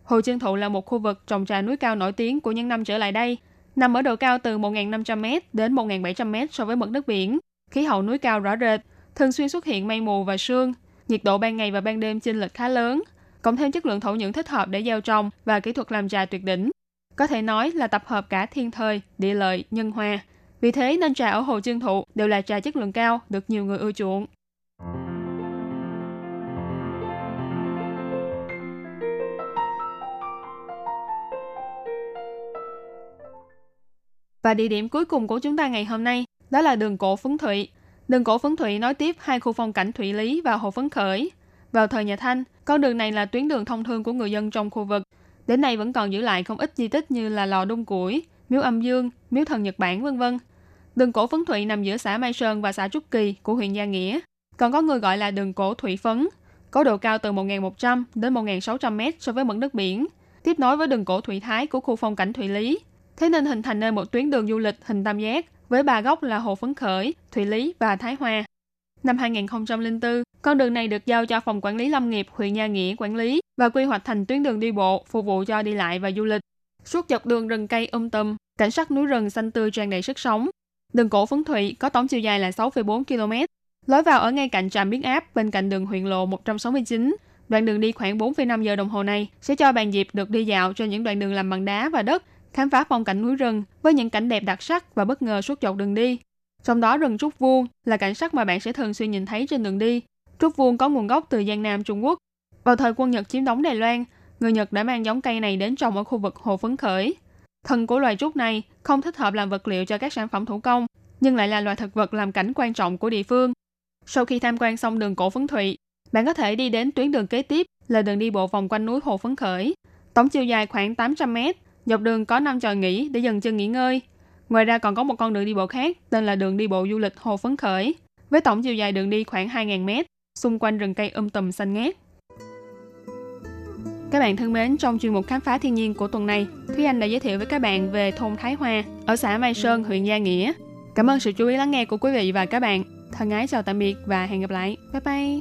Hồ Chương Thụ là một khu vực trồng trà núi cao nổi tiếng của những năm trở lại đây, nằm ở độ cao từ 1.500m đến 1.700m so với mực nước biển. Khí hậu núi cao rõ rệt, thường xuyên xuất hiện mây mù và sương, nhiệt độ ban ngày và ban đêm chênh lệch khá lớn, cộng thêm chất lượng thổ nhưỡng thích hợp để gieo trồng và kỹ thuật làm trà tuyệt đỉnh. Có thể nói là tập hợp cả thiên thời, địa lợi, nhân hòa. Vì thế nên trà ở Hồ Chương Thụ đều là trà chất lượng cao, được nhiều người ưa chuộng. Và địa điểm cuối cùng của chúng ta ngày hôm nay đó là đường cổ Phấn Thụy. Đường cổ Phấn Thụy nối tiếp hai khu phong cảnh Thụy Lý và Hồ Phấn Khởi. Vào thời nhà Thanh, con đường này là tuyến đường thông thương của người dân trong khu vực. Đến nay vẫn còn giữ lại không ít di tích như là lò đung củi, miếu âm dương, miếu thần Nhật Bản vân vân. Đường cổ Phấn Thụy nằm giữa xã Mai Sơn và xã Trúc Kỳ của huyện Gia Nghĩa. Còn có người gọi là đường cổ Thụy Phấn, có độ cao từ 1.100 đến 1.600 mét so với mực nước biển, tiếp nối với đường cổ Thụy Thái của khu phong cảnh Thụy Lý. Thế nên hình thành nên một tuyến đường du lịch hình tam giác với ba góc là Hồ Phấn Khởi, Thụy Lý và Thái Hòa. Năm 2004, con đường này được giao cho Phòng Quản lý Lâm nghiệp huyện Nha Nghĩa quản lý và quy hoạch thành tuyến đường đi bộ phục vụ cho đi lại và du lịch. Suốt dọc đường rừng cây um tùm, cảnh sắc núi rừng xanh tươi tràn đầy sức sống. Đường cổ Phấn Thụy có tổng chiều dài là 6,4 km. Lối vào ở ngay cạnh trạm biến áp bên cạnh đường huyện lộ 169. Đoạn đường đi khoảng 4,5 giờ đồng hồ này sẽ cho bạn dịp được đi dạo trên những đoạn đường làm bằng đá và đất, khám phá phong cảnh núi rừng với những cảnh đẹp đặc sắc và bất ngờ suốt dọc đường đi. Trong đó rừng trúc vuông là cảnh sắc mà bạn sẽ thường xuyên nhìn thấy trên đường đi. Trúc vuông có nguồn gốc từ Giang Nam Trung Quốc. Vào thời quân Nhật chiếm đóng Đài Loan, người Nhật đã mang giống cây này đến trồng ở khu vực Hồ Phấn Khởi. Thân của loài trúc này không thích hợp làm vật liệu cho các sản phẩm thủ công, nhưng lại là loài thực vật làm cảnh quan trọng của địa phương. Sau khi tham quan xong đường cổ Phấn Thụy, bạn có thể đi đến tuyến đường kế tiếp là đường đi bộ vòng quanh núi Hồ Phấn Khởi. Tổng chiều dài khoảng 800 mét, dọc đường có 5 tròi nghỉ để dừng chân nghỉ ngơi. Ngoài ra còn có một con đường đi bộ khác tên là đường đi bộ du lịch Hồ Phấn Khởi, với tổng chiều dài đường đi khoảng 2.000 mét, xung quanh rừng cây um tùm xanh ngát. Các bạn thân mến, trong chuyên mục khám phá thiên nhiên của tuần này, Thúy Anh đã giới thiệu với các bạn về thôn Thái Hoa ở xã Mai Sơn, huyện Gia Nghĩa. Cảm ơn sự chú ý lắng nghe của quý vị và các bạn. Thân ái chào tạm biệt và hẹn gặp lại. Bye bye!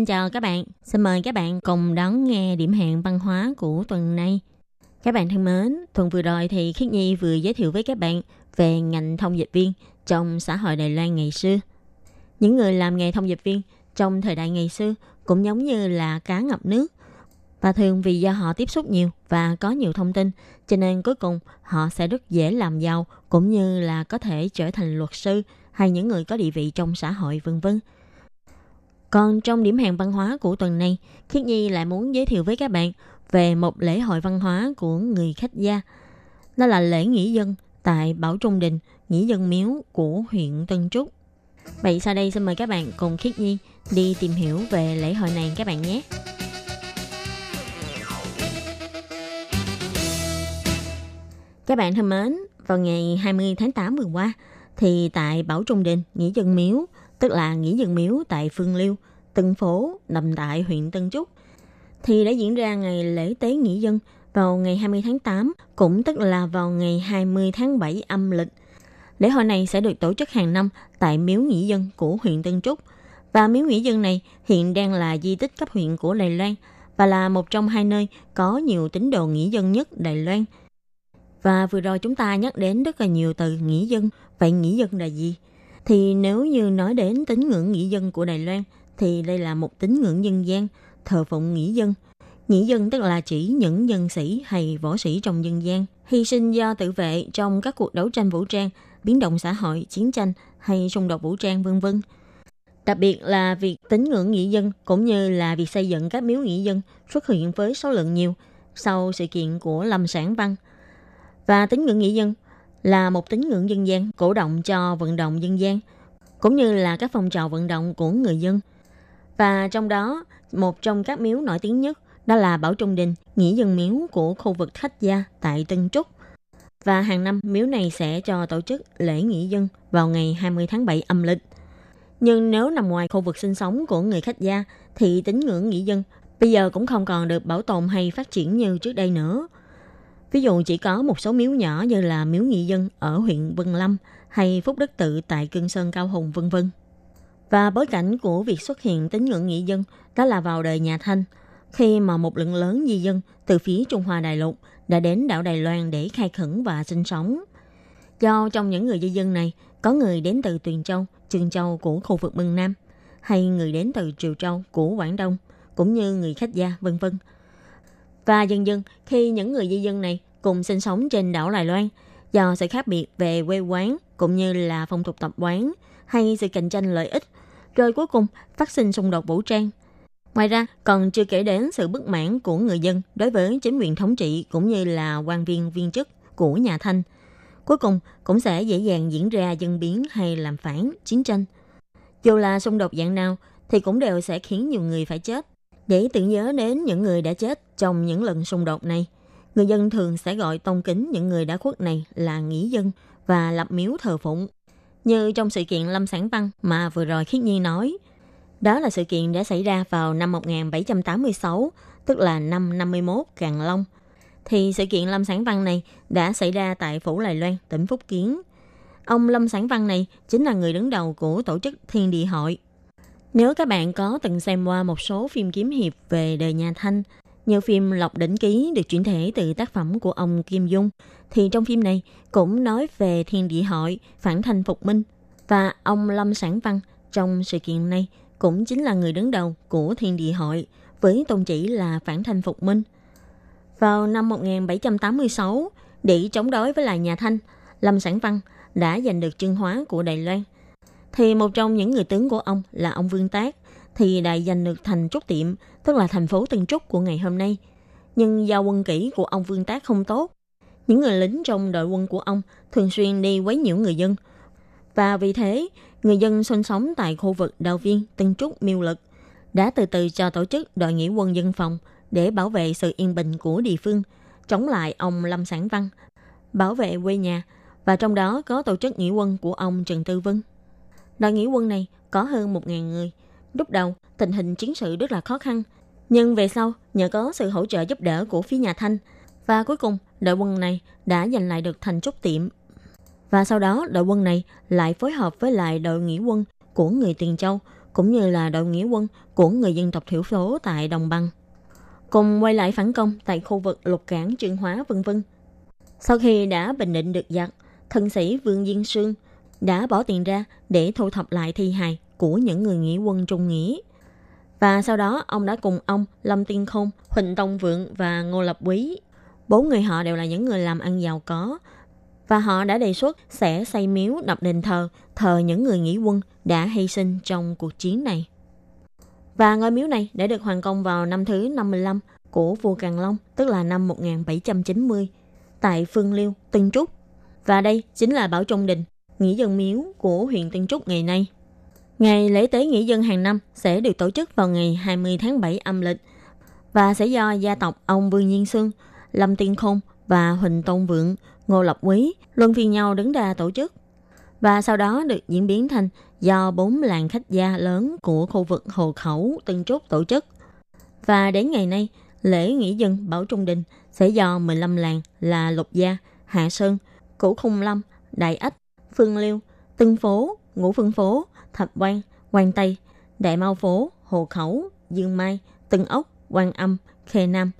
Xin chào các bạn. Xin mời các bạn cùng đón nghe điểm hẹn văn hóa của tuần này. Các bạn thân mến, tuần vừa rồi thì Khiết Nhi vừa giới thiệu với các bạn về ngành thông dịch viên trong xã hội Đài Loan ngày xưa. Những người làm nghề thông dịch viên trong thời đại ngày xưa cũng giống như là cá ngập nước. Và thường vì do họ tiếp xúc nhiều và có nhiều thông tin, cho nên cuối cùng họ sẽ rất dễ làm giàu cũng như là có thể trở thành luật sư hay những người có địa vị trong xã hội vân vân. Còn trong điểm hẹn văn hóa của tuần này, Khiết Nhi lại muốn giới thiệu với các bạn về một lễ hội văn hóa của người khách gia. Đó là lễ nghỉ dân tại Bảo Trung Đình, nghỉ dân miếu của huyện Tân Trúc. Vậy sau đây xin mời các bạn cùng Khiết Nhi đi tìm hiểu về lễ hội này các bạn nhé. Các bạn thân mến, vào ngày 20 tháng 8 vừa qua, thì tại Bảo Trung Đình, Nghĩa Dân Miếu, tức là nghỉ Dân Miếu tại Phương Liêu, Tân Phố, nằm tại huyện Tân Trúc, thì đã diễn ra ngày lễ tế nghỉ Dân vào ngày 20 tháng 8, cũng tức là vào ngày 20 tháng 7 âm lịch. Lễ hội này sẽ được tổ chức hàng năm tại Miếu nghỉ Dân của huyện Tân Trúc. Và Miếu nghỉ Dân này hiện đang là di tích cấp huyện của Đài Loan và là một trong hai nơi có nhiều tín đồ nghỉ dân nhất Đài Loan. Và vừa rồi chúng ta nhắc đến rất là nhiều từ nghỉ dân. Vậy nghỉ dân là gì? Thì nếu như nói đến tín ngưỡng nghĩa dân của Đài Loan, thì đây là một tín ngưỡng dân gian, thờ phụng nghĩa dân. Nghĩa dân tức là chỉ những nhân sĩ hay võ sĩ trong dân gian, hy sinh do tự vệ trong các cuộc đấu tranh vũ trang, biến động xã hội, chiến tranh hay xung đột vũ trang vân vân. Đặc biệt là việc tín ngưỡng nghĩa dân cũng như là việc xây dựng các miếu nghĩa dân xuất hiện với số lượng nhiều sau sự kiện của Lâm Sản Văn. Và tín ngưỡng nghĩa dân là một tín ngưỡng dân gian cổ động cho vận động dân gian, cũng như là các phong trào vận động của người dân. Và trong đó, một trong các miếu nổi tiếng nhất đó là Bảo Trung Đình, nghĩa dân miếu của khu vực khách gia tại Tân Trúc. Và hàng năm miếu này sẽ cho tổ chức lễ nghĩa dân vào ngày 20 tháng 7 âm lịch. Nhưng nếu nằm ngoài khu vực sinh sống của người khách gia thì tín ngưỡng nghĩa dân bây giờ cũng không còn được bảo tồn hay phát triển như trước đây nữa. Ví dụ chỉ có một số miếu nhỏ như là miếu nghị dân ở huyện Vân Lâm hay Phúc Đức Tự tại Cương Sơn Cao Hùng vân vân. Và bối cảnh của việc xuất hiện tín ngưỡng nghị dân đó là vào đời nhà Thanh, khi mà một lượng lớn di dân từ phía Trung Hoa Đại Lục đã đến đảo Đài Loan để khai khẩn và sinh sống. Do trong những người di dân này có người đến từ Tuyền Châu, trường Châu của khu vực Mân Nam, hay người đến từ Triều Châu của Quảng Đông, cũng như người khách gia, vân vân. Và dần dần, khi những người di dân này cùng sinh sống trên đảo Đài Loan, do sự khác biệt về quê quán cũng như là phong tục tập quán hay sự cạnh tranh lợi ích, rồi cuối cùng phát sinh xung đột vũ trang. Ngoài ra, còn chưa kể đến sự bất mãn của người dân đối với chính quyền thống trị cũng như là quan viên viên chức của nhà Thanh. Cuối cùng cũng sẽ dễ dàng diễn ra dân biến hay làm phản, chiến tranh. Dù là xung đột dạng nào thì cũng đều sẽ khiến nhiều người phải chết. Để tưởng nhớ đến những người đã chết trong những lần xung đột này, người dân thường sẽ gọi tôn kính những người đã khuất này là nghĩa dân và lập miếu thờ phụng. Như trong sự kiện Lâm Sản Văn mà vừa rồi Khiết Nhi nói, đó là sự kiện đã xảy ra vào năm 1786, tức là năm 51 Càng Long. Thì sự kiện Lâm Sản Văn này đã xảy ra tại Phủ Lài Loan, tỉnh Phúc Kiến. Ông Lâm Sản Văn này chính là người đứng đầu của tổ chức Thiên Địa Hội. Nếu các bạn có từng xem qua một số phim kiếm hiệp về đời nhà Thanh, như phim Lộc Đỉnh Ký được chuyển thể từ tác phẩm của ông Kim Dung, thì trong phim này cũng nói về Thiên Địa Hội, phản thanh phục minh. Và ông Lâm Sản Văn trong sự kiện này cũng chính là người đứng đầu của Thiên Địa Hội với tôn chỉ là phản thanh phục minh. Vào năm 1786, để chống đối với lại nhà Thanh, Lâm Sản Văn đã giành được chương hóa của Đài Loan. Thì một trong những người tướng của ông là ông Vương Tác, thì đã giành được thành Trúc Tiệm, tức là thành phố Tân Trúc của ngày hôm nay. Nhưng do quân kỹ của ông Vương Tác không tốt, những người lính trong đội quân của ông thường xuyên đi quấy nhiễu người dân. Và vì thế, người dân sinh sống tại khu vực Đào Viên, Tân Trúc, Miêu Lực đã từ từ cho tổ chức đội nghĩa quân dân phòng để bảo vệ sự yên bình của địa phương, chống lại ông Lâm Sản Văn, bảo vệ quê nhà, và trong đó có tổ chức nghĩa quân của ông Trần Tư Vân. Đội nghĩa quân này có hơn 1.000 người. Lúc đầu, tình hình chiến sự rất là khó khăn, nhưng về sau, nhờ có sự hỗ trợ giúp đỡ của phía nhà Thanh, và cuối cùng đội quân này đã giành lại được thành trúc tiệm. Và sau đó đội quân này lại phối hợp với lại đội nghĩa quân của người Tiền Châu, cũng như là đội nghĩa quân của người dân tộc thiểu số tại Đồng Bằng. Cùng quay lại phản công tại khu vực lục cảng Trương Hóa vân vân. Sau khi đã bình định được giặc, thân sĩ Vương Diên Sương đã bỏ tiền ra để thu thập lại thi hài của những người nghĩa quân trung nghĩa. Và sau đó ông đã cùng ông Lâm Tiên Khôn, Huỳnh Tông Vượng và Ngô Lập Quý. Bốn người họ đều là những người làm ăn giàu có. Và họ đã đề xuất sẽ xây miếu đập đền thờ, thờ những người nghĩa quân đã hy sinh trong cuộc chiến này. Và ngôi miếu này đã được hoàn công vào năm thứ 55 của vua Càng Long, tức là năm 1790, tại Phương Liêu, Tân Trúc. Và đây chính là Bảo Trung Đình, nghĩa dân miếu của huyện Tân Trúc ngày nay. Ngày lễ tế nghĩa dân hàng năm sẽ được tổ chức vào ngày 20 tháng 7 âm lịch và sẽ do gia tộc ông Vương Nhiên Sương, Lâm Tiên Khôn và Huỳnh Tôn Vượng, Ngô Lập Quý luân phiên nhau đứng ra tổ chức. Và sau đó được diễn biến thành do bốn làng khách gia lớn của khu vực Hồ Khẩu, Tân Trúc tổ chức. Và đến ngày nay, lễ nghĩa dân Bảo Trung Đình sẽ do 15 làng là Lục Gia, Hạ Sơn, Củ Khung Lâm, Đại Ách, Phương Liêu, Tân Phố, Ngũ Phương Phố, Thạch Quan, Quan Tây, Đại Mao Phố, Hồ Khẩu, Dương Mai, Tân Ốc, Quan Âm, Khê Nam.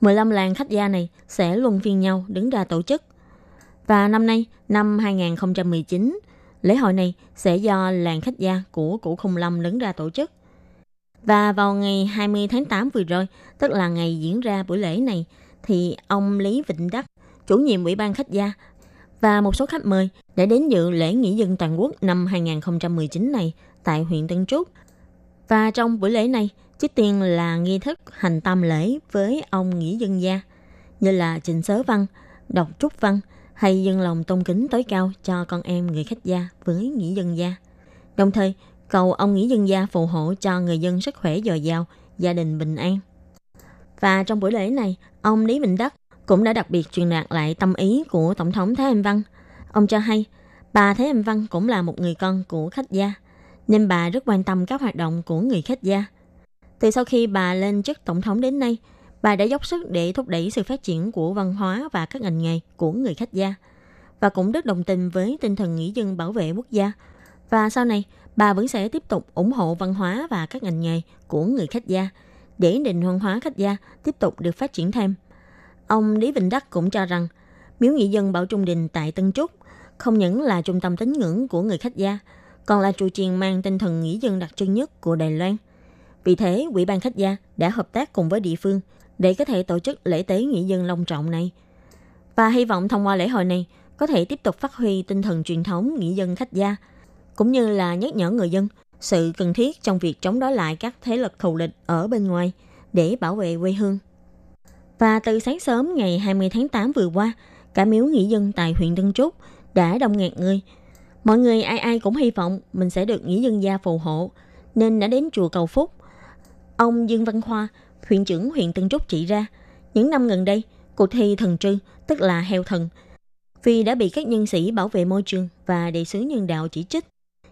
15 làng khách gia này sẽ luân phiên nhau đứng ra tổ chức. Và năm nay, năm 2019, lễ hội này sẽ do làng khách gia của Củ Khung Lâm đứng ra tổ chức. Và vào ngày 20 tháng 8 vừa rồi, tức là ngày diễn ra buổi lễ này, thì ông Lý Vịnh Đắc, chủ nhiệm Ủy ban khách gia và một số khách mời để đến dự lễ nghỉ dân toàn quốc năm 2019 này tại huyện Tân Trúc. Và trong buổi lễ này, trước tiên là nghi thức hành tam lễ với ông nghỉ dân gia, như là trình sớ văn, đọc trúc văn hay dân lòng tôn kính tối cao cho con em người khách gia với nghỉ dân gia. Đồng thời, cầu ông nghỉ dân gia phù hộ cho người dân sức khỏe dồi dào, gia đình bình an. Và trong buổi lễ này, ông Lý Bình Đắc cũng đã đặc biệt truyền đạt lại tâm ý của Tổng thống Thái Anh Văn. Ông cho hay, bà Thái Anh Văn cũng là một người con của khách gia, nên bà rất quan tâm các hoạt động của người khách gia. Từ sau khi bà lên chức Tổng thống đến nay, bà đã dốc sức để thúc đẩy sự phát triển của văn hóa và các ngành nghề của người khách gia và cũng rất đồng tình với tinh thần nghĩ dân bảo vệ quốc gia. Và sau này, bà vẫn sẽ tiếp tục ủng hộ văn hóa và các ngành nghề của người khách gia để nền văn hóa khách gia tiếp tục được phát triển thêm. Ông Lý Vĩnh Đắc cũng cho rằng miếu nghị dân Bảo Trung Đình tại Tân Trúc không những là trung tâm tín ngưỡng của người khách gia, còn là trụ truyền mang tinh thần nghĩa dân đặc trưng nhất của Đài Loan. Vì thế, Ủy ban khách gia đã hợp tác cùng với địa phương để có thể tổ chức lễ tế nghĩa dân long trọng này. Và hy vọng thông qua lễ hội này có thể tiếp tục phát huy tinh thần truyền thống nghĩa dân khách gia, cũng như là nhắc nhở người dân sự cần thiết trong việc chống đối lại các thế lực thù địch ở bên ngoài để bảo vệ quê hương. Và từ sáng sớm ngày 20 tháng 8 vừa qua, cả miếu nghỉ dân tại huyện Tân Trúc đã đông nghẹt người. Mọi người ai ai cũng hy vọng mình sẽ được nghỉ dân gia phù hộ, nên đã đến chùa cầu phúc. Ông Dương Văn Khoa, huyện trưởng huyện Tân Trúc chỉ ra, những năm gần đây, cuộc thi thần trư, tức là heo thần, vì đã bị các nhân sĩ bảo vệ môi trường và đại sứ nhân đạo chỉ trích.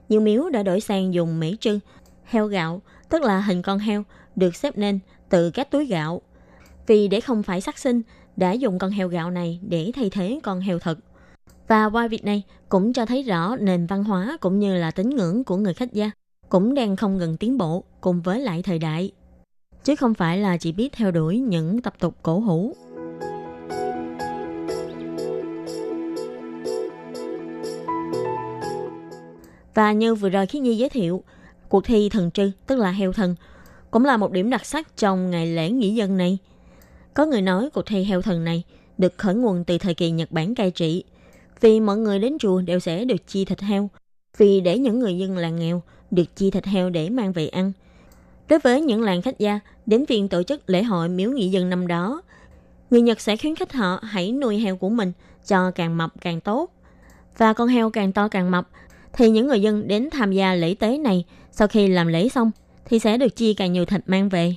Nhiều miếu đã đổi sang dùng mỹ trư, heo gạo, tức là hình con heo, được xếp nên từ các túi gạo vì để không phải sát sinh, đã dùng con heo gạo này để thay thế con heo thật. Và qua việc này cũng cho thấy rõ nền văn hóa cũng như là tín ngưỡng của người khách gia cũng đang không ngừng tiến bộ cùng với lại thời đại. Chứ không phải là chỉ biết theo đuổi những tập tục cổ hủ. Và như vừa rồi khi Nhi giới thiệu, cuộc thi thần trư tức là heo thần cũng là một điểm đặc sắc trong ngày lễ nghỉ dân này. Có người nói cuộc thi heo thần này được khởi nguồn từ thời kỳ Nhật Bản cai trị, vì mọi người đến chùa đều sẽ được chi thịt heo, vì để những người dân làng nghèo được chi thịt heo để mang về ăn. Đối với những làng khách gia đến viên tổ chức lễ hội miếu nghị dân năm đó, người Nhật sẽ khuyến khích họ hãy nuôi heo của mình cho càng mập càng tốt. Và con heo càng to càng mập, thì những người dân đến tham gia lễ tế này sau khi làm lễ xong thì sẽ được chia càng nhiều thịt mang về.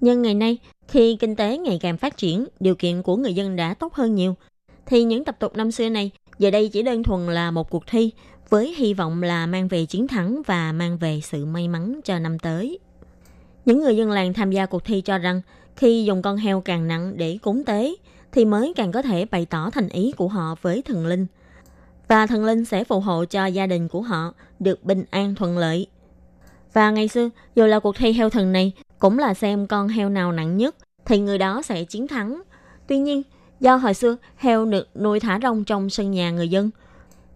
Nhưng ngày nay, khi kinh tế ngày càng phát triển, điều kiện của người dân đã tốt hơn nhiều, thì những tập tục năm xưa này giờ đây chỉ đơn thuần là một cuộc thi với hy vọng là mang về chiến thắng và mang về sự may mắn cho năm tới. Những người dân làng tham gia cuộc thi cho rằng khi dùng con heo càng nặng để cúng tế thì mới càng có thể bày tỏ thành ý của họ với thần linh. Và thần linh sẽ phù hộ cho gia đình của họ được bình an thuận lợi. Và ngày xưa, dù là cuộc thi heo thần này cũng là xem con heo nào nặng nhất thì người đó sẽ chiến thắng. Tuy nhiên, do hồi xưa heo được nuôi thả rông trong sân nhà người dân.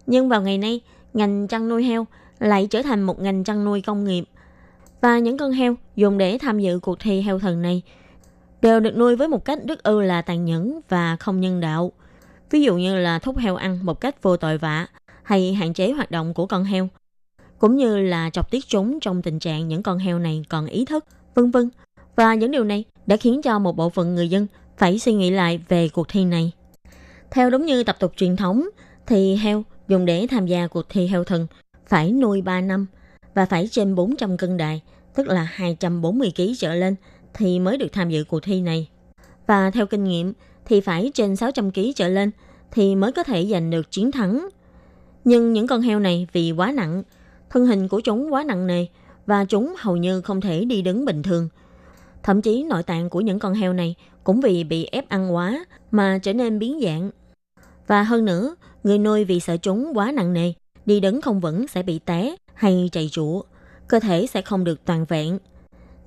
Nhưng vào ngày nay, ngành chăn nuôi heo lại trở thành một ngành chăn nuôi công nghiệp. Và những con heo dùng để tham dự cuộc thi heo thần này đều được nuôi với một cách rất ư là tàn nhẫn và không nhân đạo. Ví dụ như là thúc heo ăn một cách vô tội vạ hay hạn chế hoạt động của con heo, cũng như là chọc tiết chúng trong tình trạng những con heo này còn ý thức, vân vân. Và những điều này đã khiến cho một bộ phận người dân phải suy nghĩ lại về cuộc thi này. Theo đúng như tập tục truyền thống, thì heo dùng để tham gia cuộc thi heo thần phải nuôi 3 năm và phải trên 400 cân đài, tức là 240 kg trở lên thì mới được tham dự cuộc thi này. Và theo kinh nghiệm thì phải trên 600 kg trở lên thì mới có thể giành được chiến thắng. Nhưng những con heo này vì quá nặng, thân hình của chúng quá nặng nề và chúng hầu như không thể đi đứng bình thường. Thậm chí nội tạng của những con heo này cũng vì bị ép ăn quá mà trở nên biến dạng. Và hơn nữa, người nuôi vì sợ chúng quá nặng nề, đi đứng không vững sẽ bị té hay chạy trụ, cơ thể sẽ không được toàn vẹn.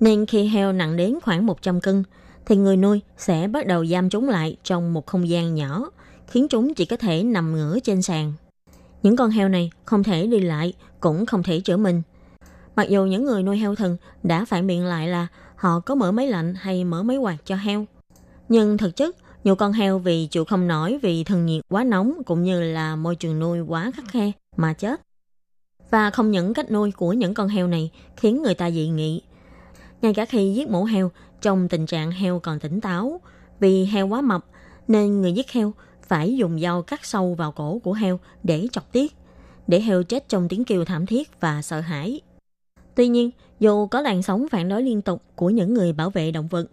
Nên khi heo nặng đến khoảng 100 cân, thì người nuôi sẽ bắt đầu giam chúng lại trong một không gian nhỏ, khiến chúng chỉ có thể nằm ngửa trên sàn. Những con heo này không thể đi lại, cũng không thể chữa mình. Mặc dù những người nuôi heo thần đã phản biện lại là họ có mở máy lạnh hay mở máy quạt cho heo. Nhưng thực chất, nhiều con heo vì chịu không nổi vì thân nhiệt quá nóng cũng như là môi trường nuôi quá khắc khe mà chết. Và không những cách nuôi của những con heo này khiến người ta dị nghị. Ngay cả khi giết mổ heo trong tình trạng heo còn tỉnh táo, vì heo quá mập nên người giết heo phải dùng dao cắt sâu vào cổ của heo để chọc tiết, để heo chết trong tiếng kêu thảm thiết và sợ hãi. Tuy nhiên, dù có làn sóng phản đối liên tục của những người bảo vệ động vật,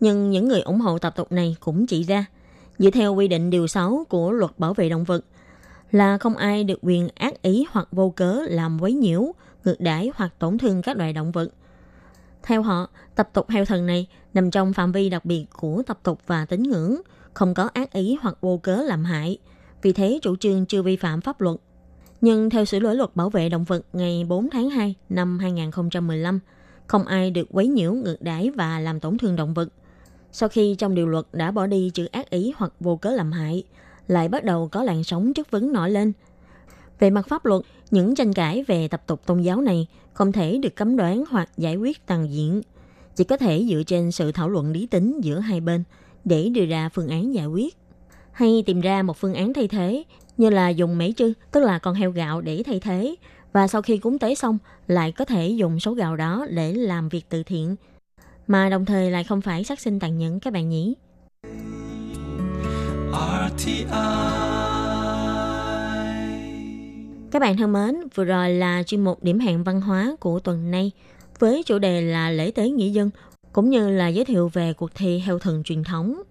nhưng những người ủng hộ tập tục này cũng chỉ ra, dựa theo quy định điều 6 của luật bảo vệ động vật, là không ai được quyền ác ý hoặc vô cớ làm quấy nhiễu, ngược đãi hoặc tổn thương các loài động vật. Theo họ, tập tục heo thần này nằm trong phạm vi đặc biệt của tập tục và tín ngưỡng, không có ác ý hoặc vô cớ làm hại. Vì thế chủ trương chưa vi phạm pháp luật. Nhưng theo sửa đổi luật bảo vệ động vật ngày 4 tháng 2 năm 2015, không ai được quấy nhiễu, ngược đãi và làm tổn thương động vật. Sau khi trong điều luật đã bỏ đi chữ ác ý hoặc vô cớ làm hại, lại bắt đầu có làn sóng chất vấn nổi lên. Về mặt pháp luật, những tranh cãi về tập tục tôn giáo này không thể được cấm đoán hoặc giải quyết toàn diện, chỉ có thể dựa trên sự thảo luận lý tính giữa hai bên để đưa ra phương án giải quyết. Hay tìm ra một phương án thay thế như là dùng mễ trư, tức là con heo gạo để thay thế, và sau khi cúng tế xong lại có thể dùng số gạo đó để làm việc từ thiện, mà đồng thời lại không phải sát sinh tàn nhẫn các bạn nhỉ. Các bạn thân mến, vừa rồi là chuyên mục điểm hẹn văn hóa của tuần này với chủ đề là lễ tế nghĩa dân cũng như là giới thiệu về cuộc thi heo thần truyền thống.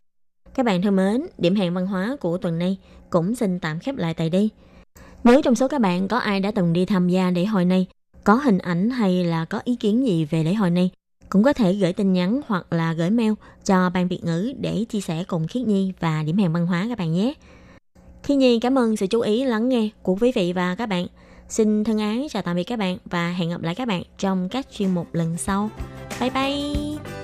Các bạn thân mến, điểm hẹn văn hóa của tuần này cũng xin tạm khép lại tại đây. Nếu trong số các bạn có ai đã từng đi tham gia lễ hội này, có hình ảnh hay là có ý kiến gì về lễ hội này, cũng có thể gửi tin nhắn hoặc là gửi mail cho Ban Việt ngữ để chia sẻ cùng Khiết Nhi và điểm hẹn văn hóa các bạn nhé. Khiết Nhi cảm ơn sự chú ý lắng nghe của quý vị và các bạn. Xin thân ái chào tạm biệt các bạn và hẹn gặp lại các bạn trong các chuyên mục lần sau. Bye bye!